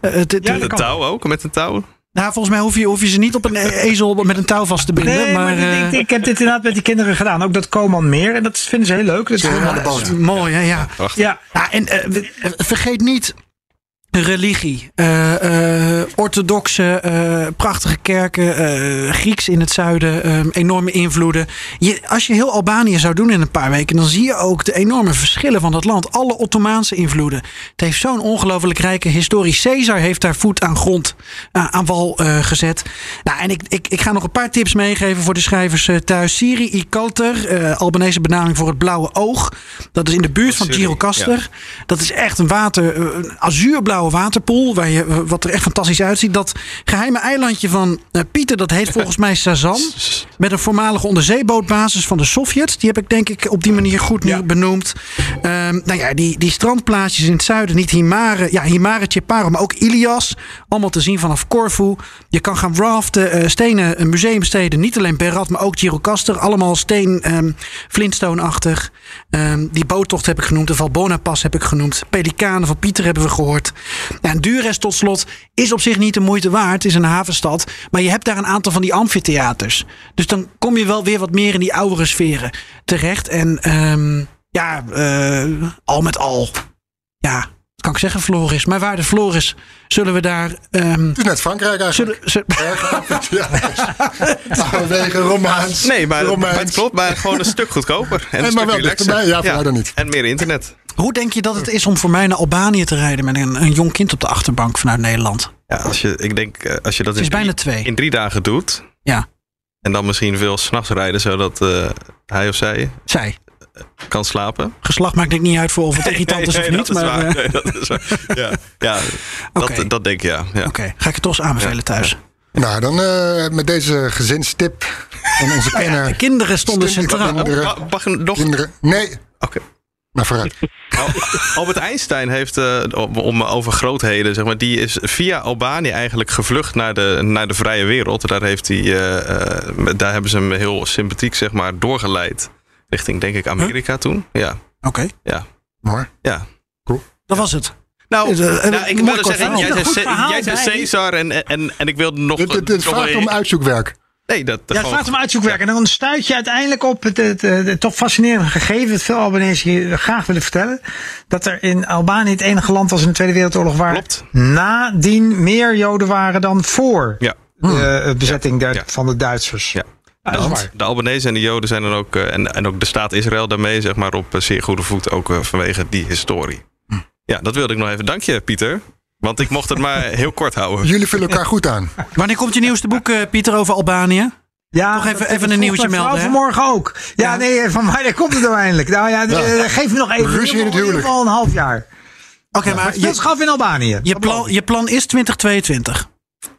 Eh, het- Met een touw ook? Met een touw? Nou, volgens mij hoef je, hoef je ze niet op een e- ezel met een touw vast te binden. Nee, maar, maar, ik, eh, ik heb dit inderdaad met die kinderen gedaan. Ook dat Koman meer. En dat vinden ze heel leuk. Dat is helemaal Ja, mooi, hè? Ja. Ja. Ja, en eh, we- eh, vergeet niet religie, eh, eh, orthodoxe, eh, prachtige kerken, Grieks in het zuiden, enorme invloeden. Je, als je heel Albanië zou doen in een paar weken, dan zie je ook de enorme verschillen van dat land. Alle Ottomaanse invloeden. Het heeft zo'n ongelooflijk rijke historie. Caesar heeft daar voet aan grond, aan wal gezet. Nou, en ik, ik, ik ga nog een paar tips meegeven voor de schrijvers thuis. Siri i Kalter, eh, Albanese benaming voor het blauwe oog. Dat is in de buurt van Siri, Girocaster. Dat is echt een water, eh, waterpool. Waar je, eh, wat er echt fantastisch uitziet. Dat geheime eilandje van eh, Pieter, dat heet volgens mij Sazan. Met een voormalige onderzeebootbasis van de Sovjet. Die heb ik denk ik op die manier goed nu benoemd. Ehm, nou ja, die, die strandplaatsjes in het zuiden. Niet Himare, ja, Himare, Tjeparo, maar ook Ilias. Allemaal te zien vanaf Corfu. Je kan gaan raften, eh, stenen, een museumsteden. Niet alleen Berat, maar ook Girocaster. Allemaal steen, ehm Flintstone-achtig. Ehm, die boottocht heb ik genoemd. De Valbona-pas heb ik genoemd. Pelikanen van Pieter hebben we gehoord. En Dures tot slot is op zich niet de moeite waard. Het is een havenstad. Maar je hebt daar een aantal van die amfitheaters. Dus dan kom je wel weer wat meer in die oudere sferen terecht. En ehm, ja, eh, al met al. Ja, wat kan ik zeggen, Floris. Maar waar de Floris zullen we daar... ehm, Het is net Frankrijk eigenlijk. Zullen, ja, Vanwege Romaans. Nee, maar, maar het klopt. Maar gewoon een stuk goedkoper. En, En een maar stuk wel dichterbij. Ja, dan niet. En meer internet. Hoe denk je dat het is om voor mij naar Albanië te rijden met een, een jong kind op de achterbank vanuit Nederland? Ja, als je, ik denk, eh, als je dat Het is in, bijna drie, twee. in drie dagen doet. Ja. En dan misschien veel s'nachts rijden, zodat eh, hij of zij Zij. kan slapen. Geslacht maakt ik niet uit voor of het irritant is of niet. Maar, eh. Ja, dat, dat denk ik ja. ja. Oké, ga ik het toch eens aanbevelen thuis. Nou, dan eh, met deze gezinstip van onze ja, kenner. de kinderen stonden centraal. Kinderen. Ma- Mag ik nog? kinderen. Nee, Oké. Maar vooruit. Al- Albert Einstein heeft, eh, om, om over grootheden, zeg maar, die is via Albanië eigenlijk gevlucht naar de, naar de vrije wereld. Daar, heeft hij, eh, eh, daar hebben ze hem heel sympathiek zeg maar, doorgeleid. Richting, denk ik, Amerika toen. Ja, Oké, ja, Mooi. ja. dat was het. Nou, nou, ik wilde zeggen, jij zei. Caesar en, en, en ik wilde nog... Nog vraagt om uitzoekwerk. Nee, dat, Ja, het gaat om uitzoekwerk. En dan stuit je uiteindelijk op het, het, het, het toch fascinerende gegeven, dat veel Albanese hier graag willen vertellen, dat er in Albanië het enige land was in de Tweede Wereldoorlog waar Klopt. nadien meer Joden waren dan voor Ja. de eh, bezetting der- van de Duitsers. Ja. dat de, Albanese en de Joden zijn dan ook, eh, en, en ook de staat Israël daarmee, zeg maar, op eh, zeer goede voet, ook vanwege die historie. Hm. Ja, dat wilde ik nog even. Dank je, Pieter. Want ik mocht het maar heel kort houden. Jullie vullen elkaar goed aan. Wanneer komt je nieuwste boek, eh, Pieter, over Albanië? Ja, Nog even, even een nieuwtje melden. vanmorgen ook. Ja, nee, van mij daar komt het uiteindelijk. Nou ja, Ja. eh, geef me nog even. Ruzie in het huwelijk. Geval een half jaar. Oké, Maar maar je je, schaf in Albanië. je, plan, je plan is 2022.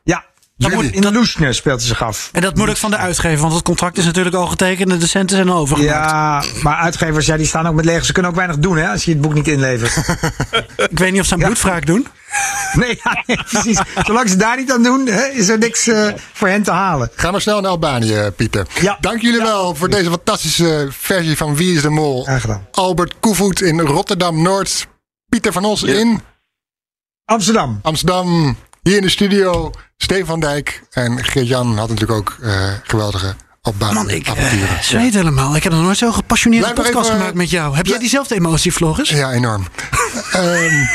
Ja, In de Loesne speelt hij zich af. En dat moet ook van de uitgever, want het contract is natuurlijk al getekend en de centen zijn al overgemaakt. Ja, maar uitgevers ja, die staan ook met leeg. Ze kunnen ook weinig doen hè, als je het boek niet inlevert. Ik weet niet of ze aan bloedwraak doen. nee, ja, nee, precies. Zolang ze daar niet aan doen, hè, is er niks eh, voor hen te halen. Ga maar snel naar Albanië, Pieter. Ja. Dank jullie wel voor deze fantastische versie van Wie is de Mol. Albert Koevoet in Rotterdam-Noord. Pieter van Os in Amsterdam. Amsterdam. Hier in de studio Steven van Dijk. En Geert-Jan had natuurlijk ook eh, geweldige Albanië Man, ik zweet helemaal. Ik heb nog nooit zo'n gepassioneerde Blijf podcast even- gemaakt met jou. Heb jij diezelfde emotie, Floris? Ja, enorm. Ehm,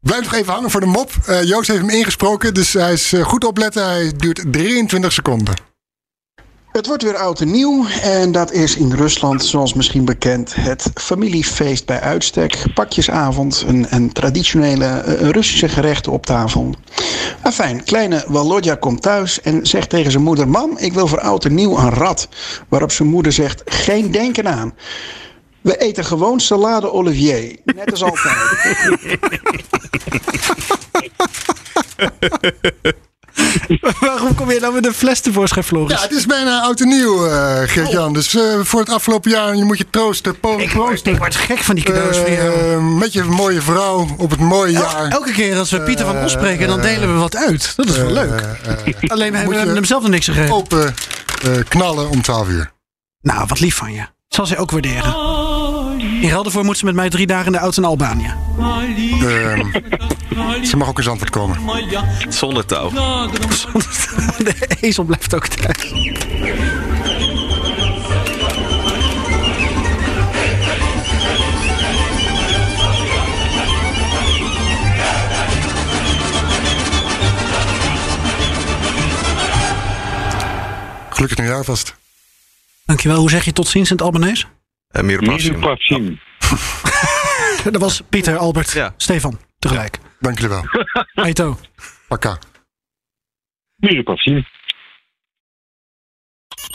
Blijf nog even hangen voor de mop. Eh, Joost heeft hem ingesproken, dus hij is goed opletten. Hij duurt 23 seconden. Het wordt weer oud en nieuw en dat is in Rusland, zoals misschien bekend, het familiefeest bij uitstek. Pakjesavond, een, een traditionele eh, Russische gerechten op tafel. Afijn, kleine Walodja komt thuis en zegt tegen zijn moeder... Mam, ik wil voor oud en nieuw een rat. Waarop zijn moeder zegt, geen denken aan. We eten gewoon salade olivier, net als altijd. Waarom kom je nou met een fles tevoorschijn, Floris? Ja, het is bijna oud en nieuw, eh Geert-Jan. Dus eh, voor het afgelopen jaar, je moet je troosten. po- Ik, proosten. ik word gek van die cadeaus Eh, van jou. met je mooie vrouw op het mooie jaar. Elke keer als we Pieter van Os spreken, dan delen we wat uit. Dat is wel leuk. Alleen we hebben hem zelf nog niks gegeven. Open knallen om 12 uur. Nou, wat lief van je. Zal zij ook waarderen. In ruil daarvoor moet ze met mij drie dagen in de auto naar Albanië. Ehm, ze mag ook eens antwoord komen. Zonder touw. De ezel blijft ook thuis. Gelukkig nieuwjaar vast. Dankjewel. Hoe zeg je tot ziens in het Albanese? Uh, Miropavsim. Dat was Pieter, Albert, Ja. Stefan. Tegelijk. Dank jullie wel. Aito. Pakka. Miropavsim.